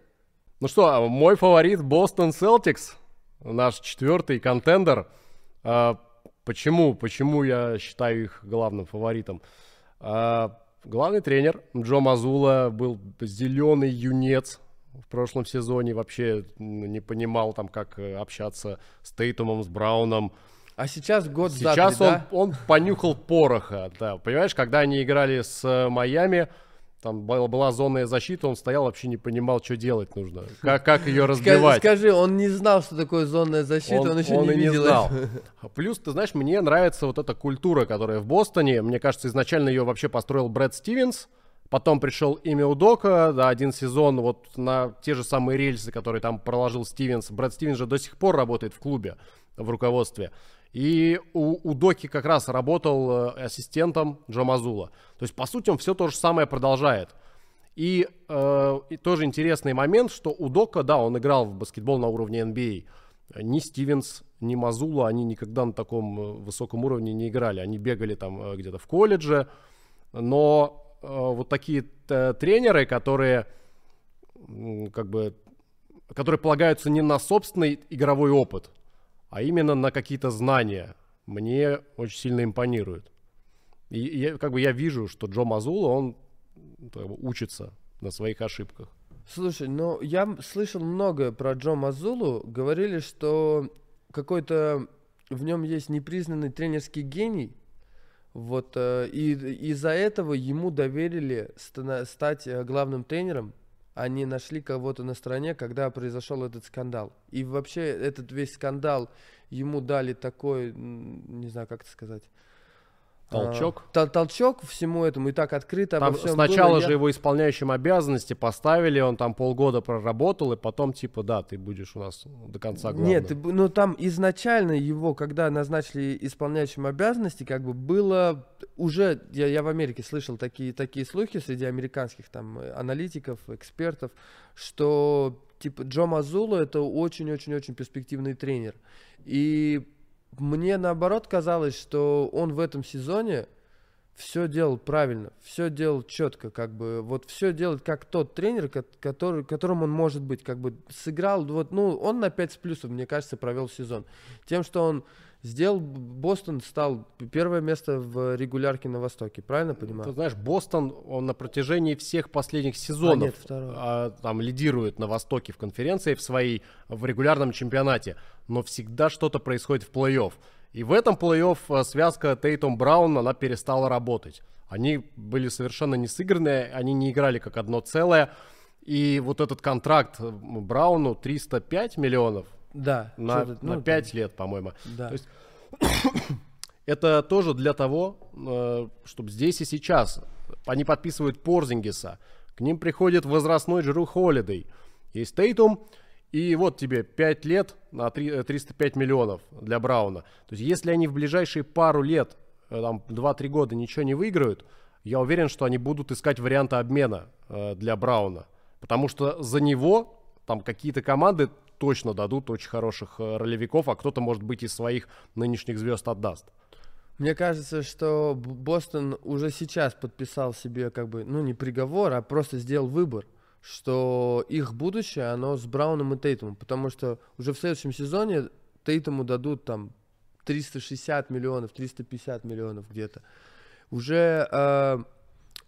Ну что, а мой фаворит Бостон Селтикс, наш четвертый контендер. А, почему? Почему я считаю их главным фаворитом? Главный тренер Джо Мазула был зеленый юнец в прошлом сезоне. Вообще м, не понимал там, как э, общаться с Тейтумом, с Брауном. А сейчас год за Сейчас три, он, да? он понюхал пороха, да. Понимаешь, когда они играли с э, Майами, там была, была зонная защита, он стоял, вообще не понимал, что делать нужно. Как, как ее разбивать. Скажи, он не знал, что такое зонная защита, он, еще не и видел. знал. этого. А Плюс, ты знаешь, мне нравится вот эта культура, которая в Бостоне. Мне кажется, изначально ее вообще построил Брэд Стивенс. Потом пришел имя Удока, да, один сезон вот на те же самые рельсы, которые там проложил Стивенс. Брэд Стивенс же до сих пор работает в клубе, в руководстве. И у, у Доки как раз работал э, ассистентом Джо Мазула. То есть, по сути, он все то же самое продолжает. И, э, и тоже интересный момент, что у Дока, да, он играл в баскетбол на уровне NBA. Ни Стивенс, ни Мазула, они никогда на таком э, высоком уровне не играли. Они бегали там э, где-то в колледже. Но э, вот такие тренеры, которые как бы которые полагаются не на собственный игровой опыт, а именно на какие-то знания, мне очень сильно импонирует. И я, как бы я вижу, что Джо Мазула, он как бы, учится на своих ошибках. Слушай, ну я слышал много про Джо Мазулу. Говорили, что какой-то в нем есть непризнанный тренерский гений. Вот, э, и из-за этого ему доверили стать э, главным тренером. Они нашли кого-то на стороне, когда произошел этот скандал. И вообще этот весь скандал ему дали такой, не знаю, как это сказать. Толчок. А, тол- толчок всему этому и так открыто Там сначала было. же Я- его исполняющим обязанности поставили, он там полгода проработал, и потом типа, да, ты будешь у нас до конца главным. Нет, ты ну там изначально его, когда назначили исполняющим обязанности, как бы было уже, я, я в Америке слышал такие, такие слухи среди американских там э, аналитиков, экспертов, что типа Джо Мазула это очень-очень-очень перспективный тренер. И мне наоборот казалось, что он в этом сезоне все делал правильно, все делал четко, как бы, вот все делает как тот тренер, который, которым он может быть, как бы сыграл, вот, ну, он на 5 с плюсом, мне кажется, провел сезон. Тем, что он сделал, Бостон стал первое место в регулярке на Востоке, правильно понимаю? Ты знаешь, Бостон, он на протяжении всех последних сезонов а, нет, а, там лидирует на Востоке в конференции в своей, в регулярном чемпионате, но всегда что-то происходит в плей-офф. И в этом плей-офф э, связка Тейтом Браун, она перестала работать. Они были совершенно не сыгранные, они не играли как одно целое. И вот этот контракт Брауну 305 миллионов да, на, ну, на 5 там. лет, по-моему. Да. То есть *coughs* это тоже для того, э, чтобы здесь и сейчас они подписывают Порзингиса, к ним приходит возрастной Джеру Холидей. Есть Тейтум, и вот тебе 5 лет на 3, 305 э, миллионов для Брауна. То есть если они в ближайшие пару лет, э, там 2-3 года ничего не выиграют, я уверен, что они будут искать варианты обмена э, для Брауна. Потому что за него там какие-то команды точно дадут очень хороших э, ролевиков, а кто-то, может быть, из своих нынешних звезд отдаст. Мне кажется, что Бостон уже сейчас подписал себе как бы, ну не приговор, а просто сделал выбор – что их будущее, оно с Брауном и Тейтумом, потому что уже в следующем сезоне Тейтуму дадут там 360 миллионов, 350 миллионов где-то. Уже э,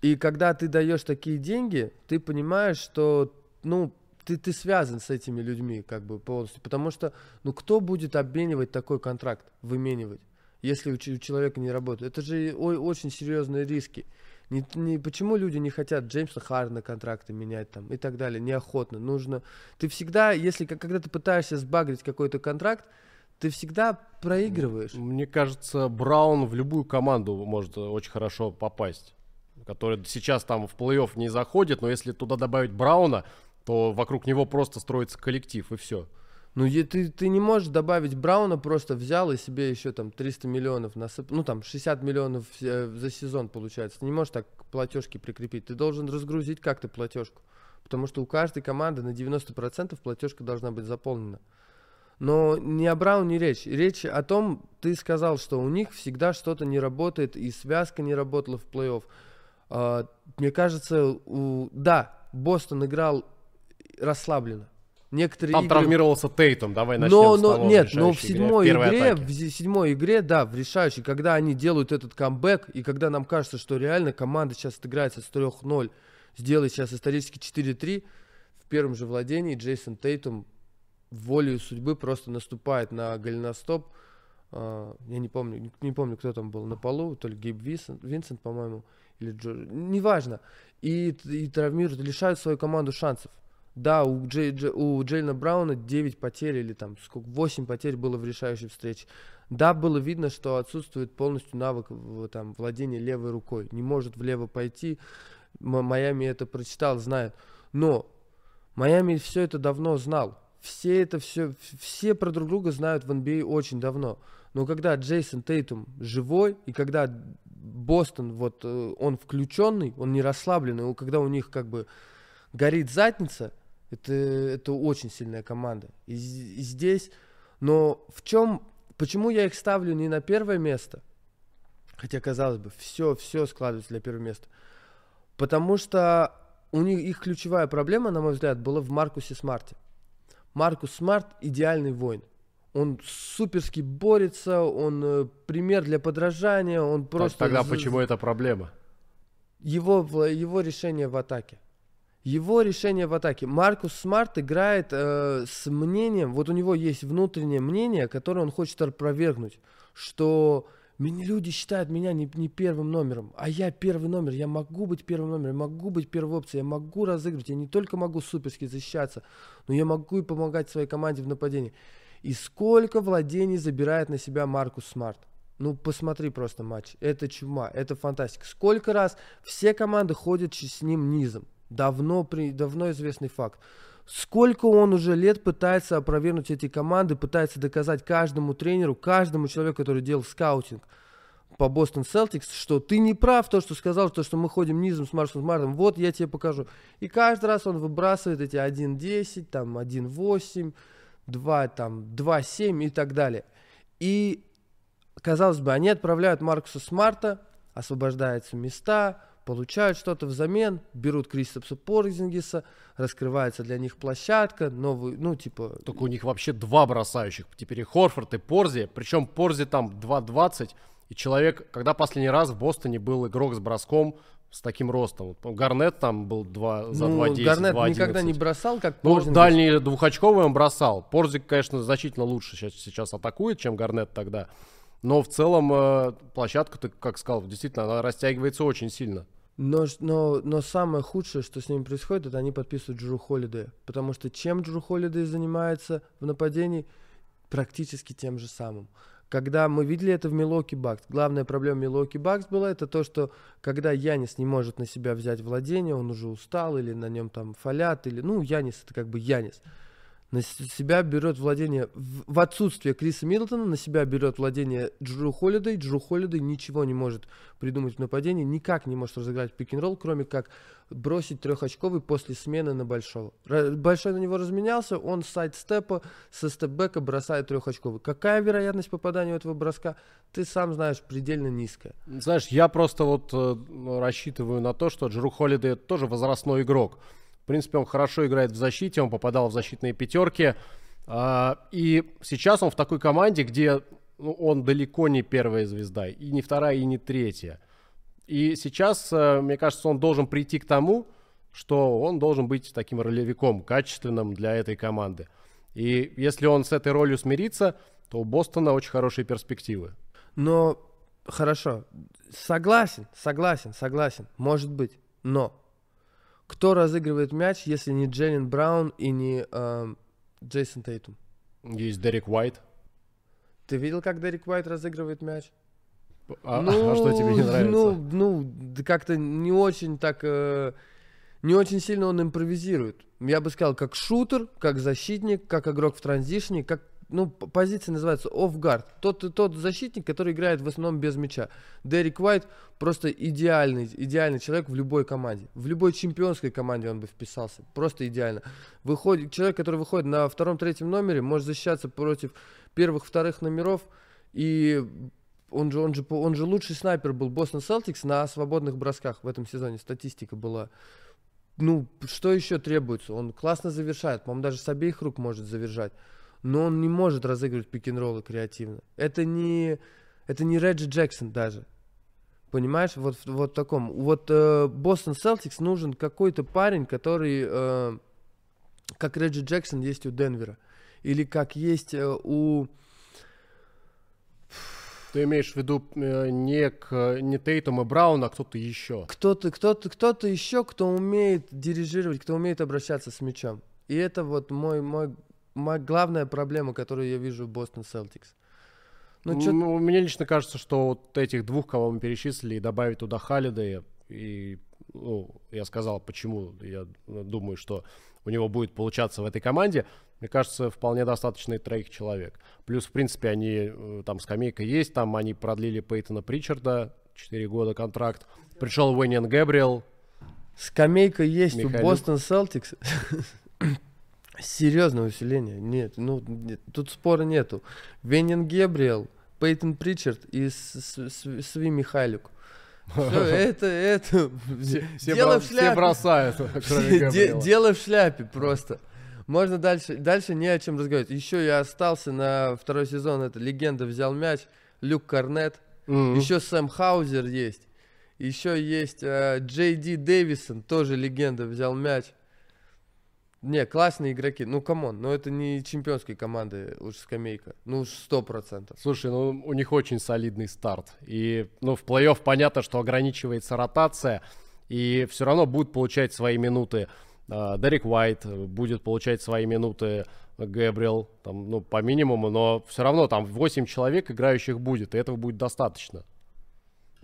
и когда ты даешь такие деньги, ты понимаешь, что ну ты, ты связан с этими людьми как бы полностью, потому что ну кто будет обменивать такой контракт, выменивать, если у, у человека не работает? Это же ой, очень серьезные риски. Не, не, почему люди не хотят Джеймса Хардена контракты менять там и так далее, неохотно. Нужно. Ты всегда, если когда ты пытаешься сбагрить какой-то контракт, ты всегда проигрываешь. Мне кажется, Браун в любую команду может очень хорошо попасть. Который сейчас там в плей-офф не заходит, но если туда добавить Брауна, то вокруг него просто строится коллектив и все. Ну, ты, ты не можешь добавить Брауна, просто взял и себе еще там 300 миллионов насып... Ну, там 60 миллионов э, за сезон получается. Ты не можешь так платежки прикрепить. Ты должен разгрузить как-то платежку. Потому что у каждой команды на 90% платежка должна быть заполнена. Но не о Брауне речь. Речь о том, ты сказал, что у них всегда что-то не работает, и связка не работала в плей-офф. Uh, мне кажется, у... да, Бостон играл расслабленно. Некоторые Там игры... травмировался Тейтом, давай начнем но, с но, того, Нет, но в седьмой игре, игре, в седьмой игре, да, в решающей, когда они делают этот камбэк, и когда нам кажется, что реально команда сейчас отыграется с 3-0, сделает сейчас исторически 4-3, в первом же владении Джейсон Тейтум волею судьбы просто наступает на голеностоп. Uh, я не помню, не, помню, кто там был на полу, то ли Гейб Винсент, Винсент по-моему, или Джо, неважно. И, и травмируют, лишают свою команду шансов. Да, у, Джей, Джей, у Джейна Брауна 9 потерь или там сколько, 8 потерь было в решающей встрече. Да, было видно, что отсутствует полностью навык там, владения левой рукой. Не может влево пойти. Майами это прочитал, знает. Но Майами все это давно знал. Все это все, все про друг друга знают в NBA очень давно. Но когда Джейсон Тейтум живой, и когда Бостон, вот э, он включенный, он не расслабленный, когда у них как бы горит задница, это, это очень сильная команда. И, и здесь, но в чем, почему я их ставлю не на первое место, хотя казалось бы, все, все складывается для первого места, потому что у них их ключевая проблема, на мой взгляд, была в Маркусе Смарте. Маркус Смарт идеальный воин. Он суперски борется, он э, пример для подражания, он просто... Тогда почему это проблема? Его, его решение в атаке. Его решение в атаке. Маркус Смарт играет э, с мнением, вот у него есть внутреннее мнение, которое он хочет опровергнуть, что меня люди считают меня не, не первым номером, а я первый номер, я могу быть первым номером, я могу быть первой опцией, я могу разыгрывать, я не только могу суперски защищаться, но я могу и помогать своей команде в нападении. И сколько владений забирает на себя Маркус Смарт? Ну, посмотри просто матч. Это чума, это фантастика. Сколько раз все команды ходят с ним низом. Давно, при, давно известный факт. Сколько он уже лет пытается опровергнуть эти команды, пытается доказать каждому тренеру, каждому человеку, который делал скаутинг по Бостон Селтикс, что ты не прав, то, что сказал, то, что мы ходим низом с Марсом Смартом, вот я тебе покажу. И каждый раз он выбрасывает эти 1.10, там 1.8, 2, там 2.7 и так далее. И, казалось бы, они отправляют Маркуса Смарта освобождаются места, получают что-то взамен, берут Кристопса Порзингиса, раскрывается для них площадка, новый, ну, типа... Только у них вообще два бросающих. Теперь и Хорфорд, и Порзи. Причем Порзи там 2.20. И человек, когда последний раз в Бостоне был игрок с броском с таким ростом. Гарнет там был 2, за ну, 2.10, Гарнет 2.11. никогда не бросал, как Ну, Порзингис. дальний двухочковый он бросал. Порзик, конечно, значительно лучше сейчас, сейчас атакует, чем Гарнет тогда. Но в целом э, площадка, ты как сказал, действительно, она растягивается очень сильно. Но, но, но самое худшее, что с ними происходит, это они подписывают Джру Холидея. Потому что чем Джру Холидей занимается в нападении? Практически тем же самым. Когда мы видели это в Милоки Бакс, главная проблема Милоки Бакс была это то, что когда Янис не может на себя взять владение, он уже устал, или на нем там фалят, или, ну, Янис это как бы Янис. На себя берет владение, в, отсутствие Криса Миддлтона, на себя берет владение Джру Холидей. Джру Холидей ничего не может придумать в нападении, никак не может разыграть пик-н-ролл, кроме как бросить трехочковый после смены на большого. Большой на него разменялся, он с сайд-степа, со степбека бросает трехочковый. Какая вероятность попадания у этого броска, ты сам знаешь, предельно низкая. Знаешь, я просто вот э, рассчитываю на то, что Джеру Холидей тоже возрастной игрок. Принципе, он хорошо играет в защите, он попадал в защитные пятерки. А, и сейчас он в такой команде, где ну, он далеко не первая звезда, и не вторая, и не третья. И сейчас, э, мне кажется, он должен прийти к тому, что он должен быть таким ролевиком, качественным для этой команды. И если он с этой ролью смирится, то у Бостона очень хорошие перспективы. Но хорошо, согласен, согласен, согласен, может быть. Но кто разыгрывает мяч, если не Джейлен Браун и не эм, Джейсон Тейтум? Есть Дерек Уайт. Ты видел, как Дерек Уайт разыгрывает мяч? А, а что тебе не нравится? Ну, ну, как-то не очень так, э, не очень сильно он импровизирует. Я бы сказал, как шутер, как защитник, как игрок в транзишне, как, ну, позиция называется off-guard. Тот, тот защитник, который играет в основном без мяча. Дерек Уайт просто идеальный, идеальный человек в любой команде. В любой чемпионской команде он бы вписался. Просто идеально. Выходит, человек, который выходит на втором-третьем номере, может защищаться против первых-вторых номеров и он же, он, же, он же лучший снайпер был Бостон Селтикс на свободных бросках в этом сезоне. Статистика была. Ну, что еще требуется? Он классно завершает. По-моему, даже с обеих рук может завершать. Но он не может разыгрывать пик-н-роллы креативно. Это не, это не Реджи Джексон даже. Понимаешь? Вот, в- вот таком. Вот э, Бостон Селтикс нужен какой-то парень, который, э, как Реджи Джексон есть у Денвера. Или как есть э, у... Ты имеешь в виду э, не, к, не Тейтум и Браун, а кто-то еще. кто-то, кто-то, кто-то еще, кто умеет дирижировать, кто умеет обращаться с мячом. И это вот мой, мой, главная проблема, которую я вижу в Бостон Селтикс. Ну, чё- Ну, мне лично кажется, что вот этих двух, кого мы перечислили, и добавить туда Халидея, и ну, я сказал, почему я думаю, что у него будет получаться в этой команде. Мне кажется, вполне достаточно и троих человек. Плюс, в принципе, они, э, там скамейка есть, там они продлили Пейтона Причарда, 4 года контракт. Пришел Уэниан Гэбриэл, скамейка есть у Михайлюк. Бостон Селтикс. Серьезное усиление. Нет, ну, нет, тут спора нету. Венин Гебриэл, Пейтон Причард и Сви Михайлюк. Всё, *laughs* это, это, Все, *laughs* все дело бро- в все шляпе. бросают, *laughs* кроме Де-. Дело в шляпе просто. Можно дальше, дальше не о чем разговаривать. Еще я остался на второй сезон, это легенда взял мяч, Люк Корнет. Мгм. Еще Сэм Хаузер есть. Еще есть э, Джей Ди Дэвисон, тоже легенда, взял мяч. Не, классные игроки. Ну, come on, но это не чемпионской команды, уж скамейка. Ну, уж сто процентов. Слушай, ну у них очень солидный старт. И ну, в плей-офф понятно, что ограничивается ротация. И все равно будут получать свои минуты. а, Дерек Уайт э, будет получать свои минуты. Гэбриэл, там, ну, по минимуму, но все равно там 8 человек играющих будет, и этого будет достаточно.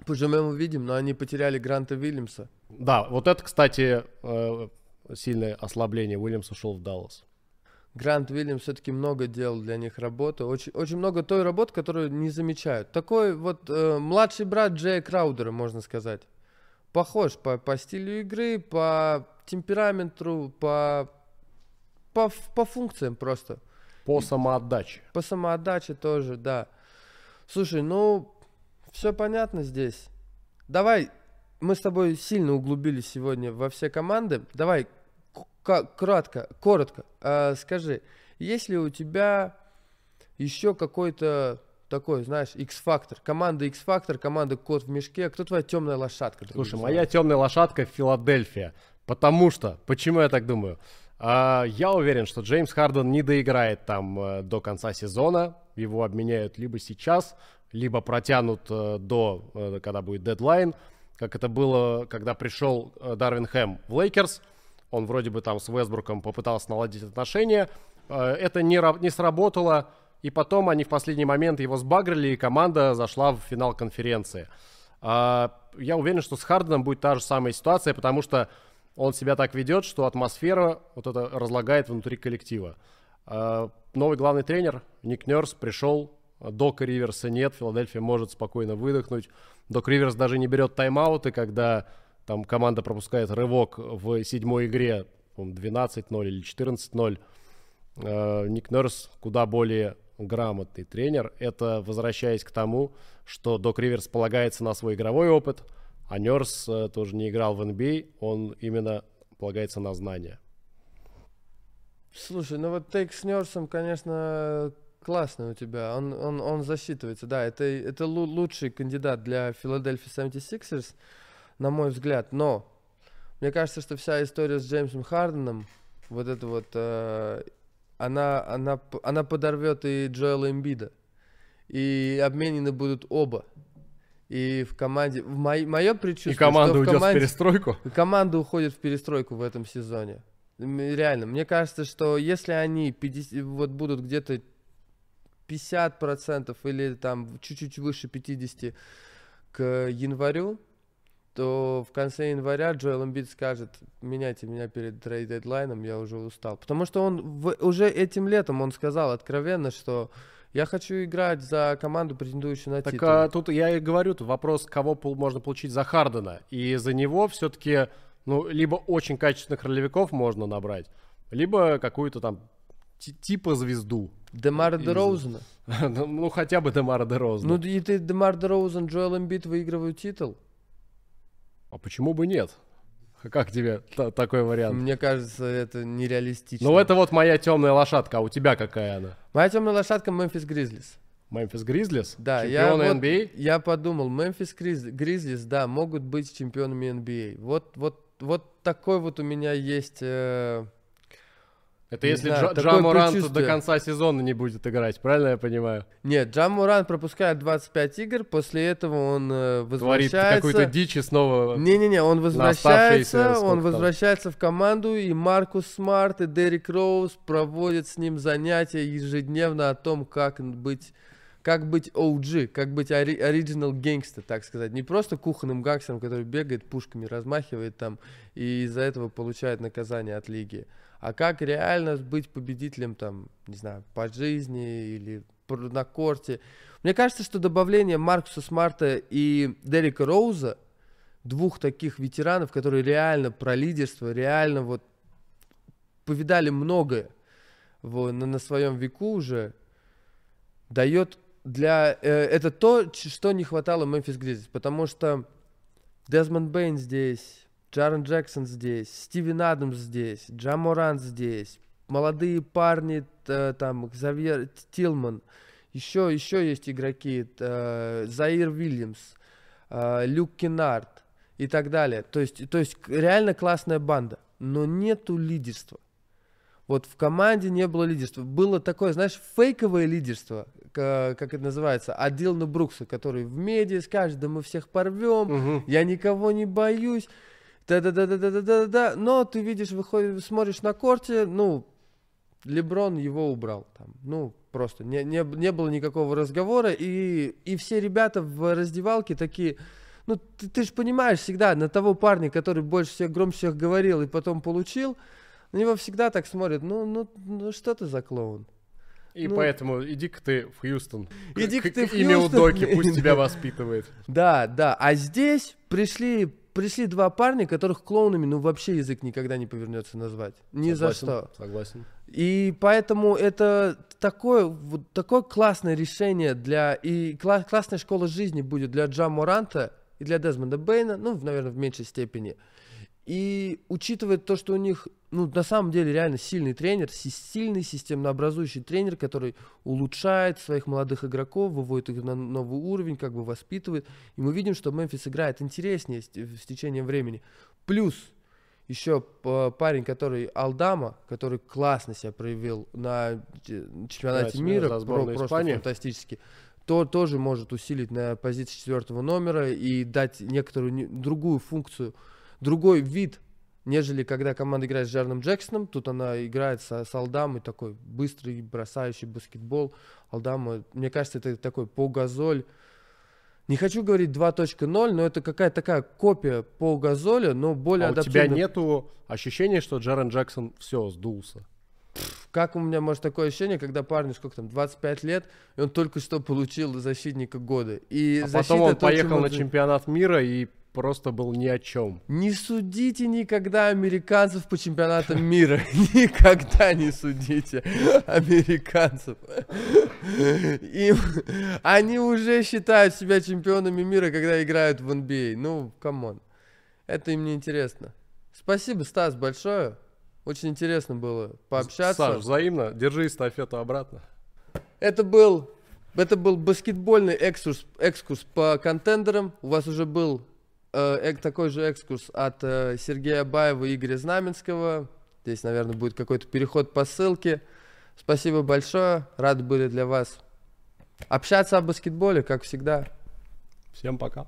Поживем увидим, но они потеряли Гранта Вильямса. Да, вот это, кстати, э, сильное ослабление. Уильямс ушел в Даллас. Грант Уильямс все-таки много делал для них работы. Очень, очень много той работы, которую не замечают. Такой вот э, младший брат Джея Краудера, можно сказать. Похож по, по стилю игры, по темпераменту, по, по, по функциям просто. По самоотдаче. По самоотдаче тоже, да. Слушай, ну, все понятно здесь. давай, мы с тобой сильно углубились сегодня во все команды. Давай кратко, коротко, э, скажи, есть ли у тебя еще какой-то такой, знаешь, X-фактор, команда X-фактор, команда Кот в мешке, кто твоя темная лошадка? Слушай, моя темная лошадка Филадельфия, потому что, почему я так думаю? А, я уверен, что Джеймс Харден не доиграет там э, до конца сезона, его обменяют либо сейчас, либо протянут э, до, э, когда будет дедлайн, как это было, когда пришел Дарвин Хэм в Лейкерс, он вроде бы там с Вестбруком попытался наладить отношения, это не, не сработало, и потом они в последний момент его сбагрили, и команда зашла в финал конференции. А, я уверен, что с Харденом будет та же самая ситуация, потому что он себя так ведет, что атмосфера вот это разлагает внутри коллектива. А, новый главный тренер Ник Нерс пришел, Дока Риверса нет, Филадельфия может спокойно выдохнуть. Док Риверс даже не берет тайм-ауты, когда там команда пропускает рывок в седьмой игре, 12-0 или 14-0. А, Ник Нерс куда более грамотный тренер. Это возвращаясь к тому, что Док Риверс полагается на свой игровой опыт, а Нерс э, тоже не играл в NBA, он именно полагается на знания. Слушай, ну вот тейк с Нерсом, конечно, классный у тебя. Он, он, он засчитывается, да. Это, это лучший кандидат для Филадельфии 76ers, на мой взгляд. Но мне кажется, что вся история с Джеймсом Харденом, вот это вот э, она, она, она подорвет и Джоэла Эмбида. И обменены будут оба. И в команде... В мо, мое предчувствие... И команда уйдет в, команде, в перестройку? *laughs* Команда уходит в перестройку в этом сезоне. Реально. Мне кажется, что если они 50, вот будут где-то 50% или там чуть-чуть выше 50 к январю, то в конце января Джоэл Эмбит скажет, меняйте меня перед трейд дедлайном, я уже устал. Потому что он в, уже этим летом он сказал откровенно, что я хочу играть за команду, претендующую на так, титул. А, тут я и говорю, тут вопрос, кого можно получить за Хардена. И за него все-таки, ну, либо очень качественных ролевиков можно набрать, либо какую-то там типа звезду. Демара Дерозена. *laughs* ну, хотя бы Демара Дерозена. Ну, и ты Демар Дерозен, Джоэл Эмбит выигрывают титул. А почему бы нет? Как тебе такой вариант? Мне кажется, это нереалистично. Ну, это вот моя темная лошадка, а у тебя какая она? Моя темная лошадка Мемфис Гризлис. Мемфис Гризлис? Да, я, вот, я подумал, Мемфис Гризлис, да, могут быть чемпионами NBA. Вот, вот, вот такой вот у меня есть э, это если знаю, Джа, Джа до конца сезона не будет играть, правильно я понимаю? Нет, Джа Морант пропускает 25 игр, после этого он э, возвращается... Творит какую-то дичь и снова... Не-не-не, он возвращается, он возвращается в команду, и Маркус Смарт и Дерек Роуз проводят с ним занятия ежедневно о том, как быть как быть OG, как быть ори- оригинал гангста, так сказать. Не просто кухонным гангстером, который бегает, пушками размахивает там и из-за этого получает наказание от лиги а как реально быть победителем там, не знаю, по жизни или на корте. Мне кажется, что добавление Маркуса Смарта и Дерека Роуза, двух таких ветеранов, которые реально про лидерство, реально вот повидали многое вот, на, на своем веку уже, дает для... Э, это то, что не хватало Мемфис Гризлис, потому что Дезмонд Бейн здесь, Джарен Джексон здесь, Стивен Адамс здесь, Джа Морант здесь, молодые парни, там, Ксавьер Тилман, еще, еще есть игроки, Заир Вильямс, Люк Кеннард и так далее. То есть, то есть реально классная банда, но нету лидерства. Вот в команде не было лидерства. Было такое, знаешь, фейковое лидерство, как это называется, от Дилана Брукса, который в медиа скажет, да мы всех порвем, угу. я никого не боюсь да-да-да-да-да-да-да, но ты видишь, выходишь, смотришь на корте, ну, Леброн его убрал там, ну, просто не, не, не было никакого разговора, и, и все ребята в раздевалке такие, ну, ты, ты же понимаешь всегда, на того парня, который больше всех, громче всех говорил и потом получил, на него всегда так смотрят, ну, ну, ну что ты за клоун? И ну, поэтому иди-ка ты в Хьюстон. Иди-ка ты в Хьюстон. Имя у Доки, пусть тебя *laughs* воспитывает. Да, да. А здесь пришли пришли два парня, которых клоунами, ну, вообще язык никогда не повернется назвать. Ни согласен, за что. Согласен. И поэтому это такое, вот такое классное решение для... И кла- классная школа жизни будет для Джа Моранта и для Дезмонда Бейна, ну, наверное, в меньшей степени. И учитывая то, что у них, ну, на самом деле реально сильный тренер, сильный системнообразующий тренер, который улучшает своих молодых игроков, выводит их на новый уровень, как бы воспитывает. И мы видим, что Мемфис играет интереснее с, с течением времени. Плюс еще парень, который Алдама, который классно себя проявил на чемпионате да, мира, про, просто Испании. фантастически, то тоже может усилить на позиции четвертого номера и дать некоторую другую функцию другой вид, нежели когда команда играет с Джарном Джексоном. Тут она играет с, с Алдамой, такой быстрый, бросающий баскетбол. Алдама, мне кажется, это такой по-газоль. Не хочу говорить 2.0, но это какая-то такая копия по газоля, но более а адаптивная. у тебя нету ощущения, что Джарен Джексон все, сдулся? Как у меня может такое ощущение, когда парню сколько там, 25 лет, и он только что получил защитника года. И а потом он поехал на чемпионат мира и просто был ни о чем. Не судите никогда американцев по чемпионатам мира. *laughs* Никогда не судите американцев. Им, они уже считают себя чемпионами мира, когда играют в NBA. А. Ну, come on. Это им не интересно. Спасибо, Стас, большое. Очень интересно было пообщаться. Саш, взаимно. Держи эстафету обратно. Это был, это был баскетбольный экскурс, экскурс по контендерам. У вас уже был э, такой же экскурс от э, Сергея Баева и Игоря Знаменского. Здесь, наверное, будет какой-то переход по ссылке. Спасибо большое. Рады были для вас общаться о баскетболе, как всегда. Всем пока.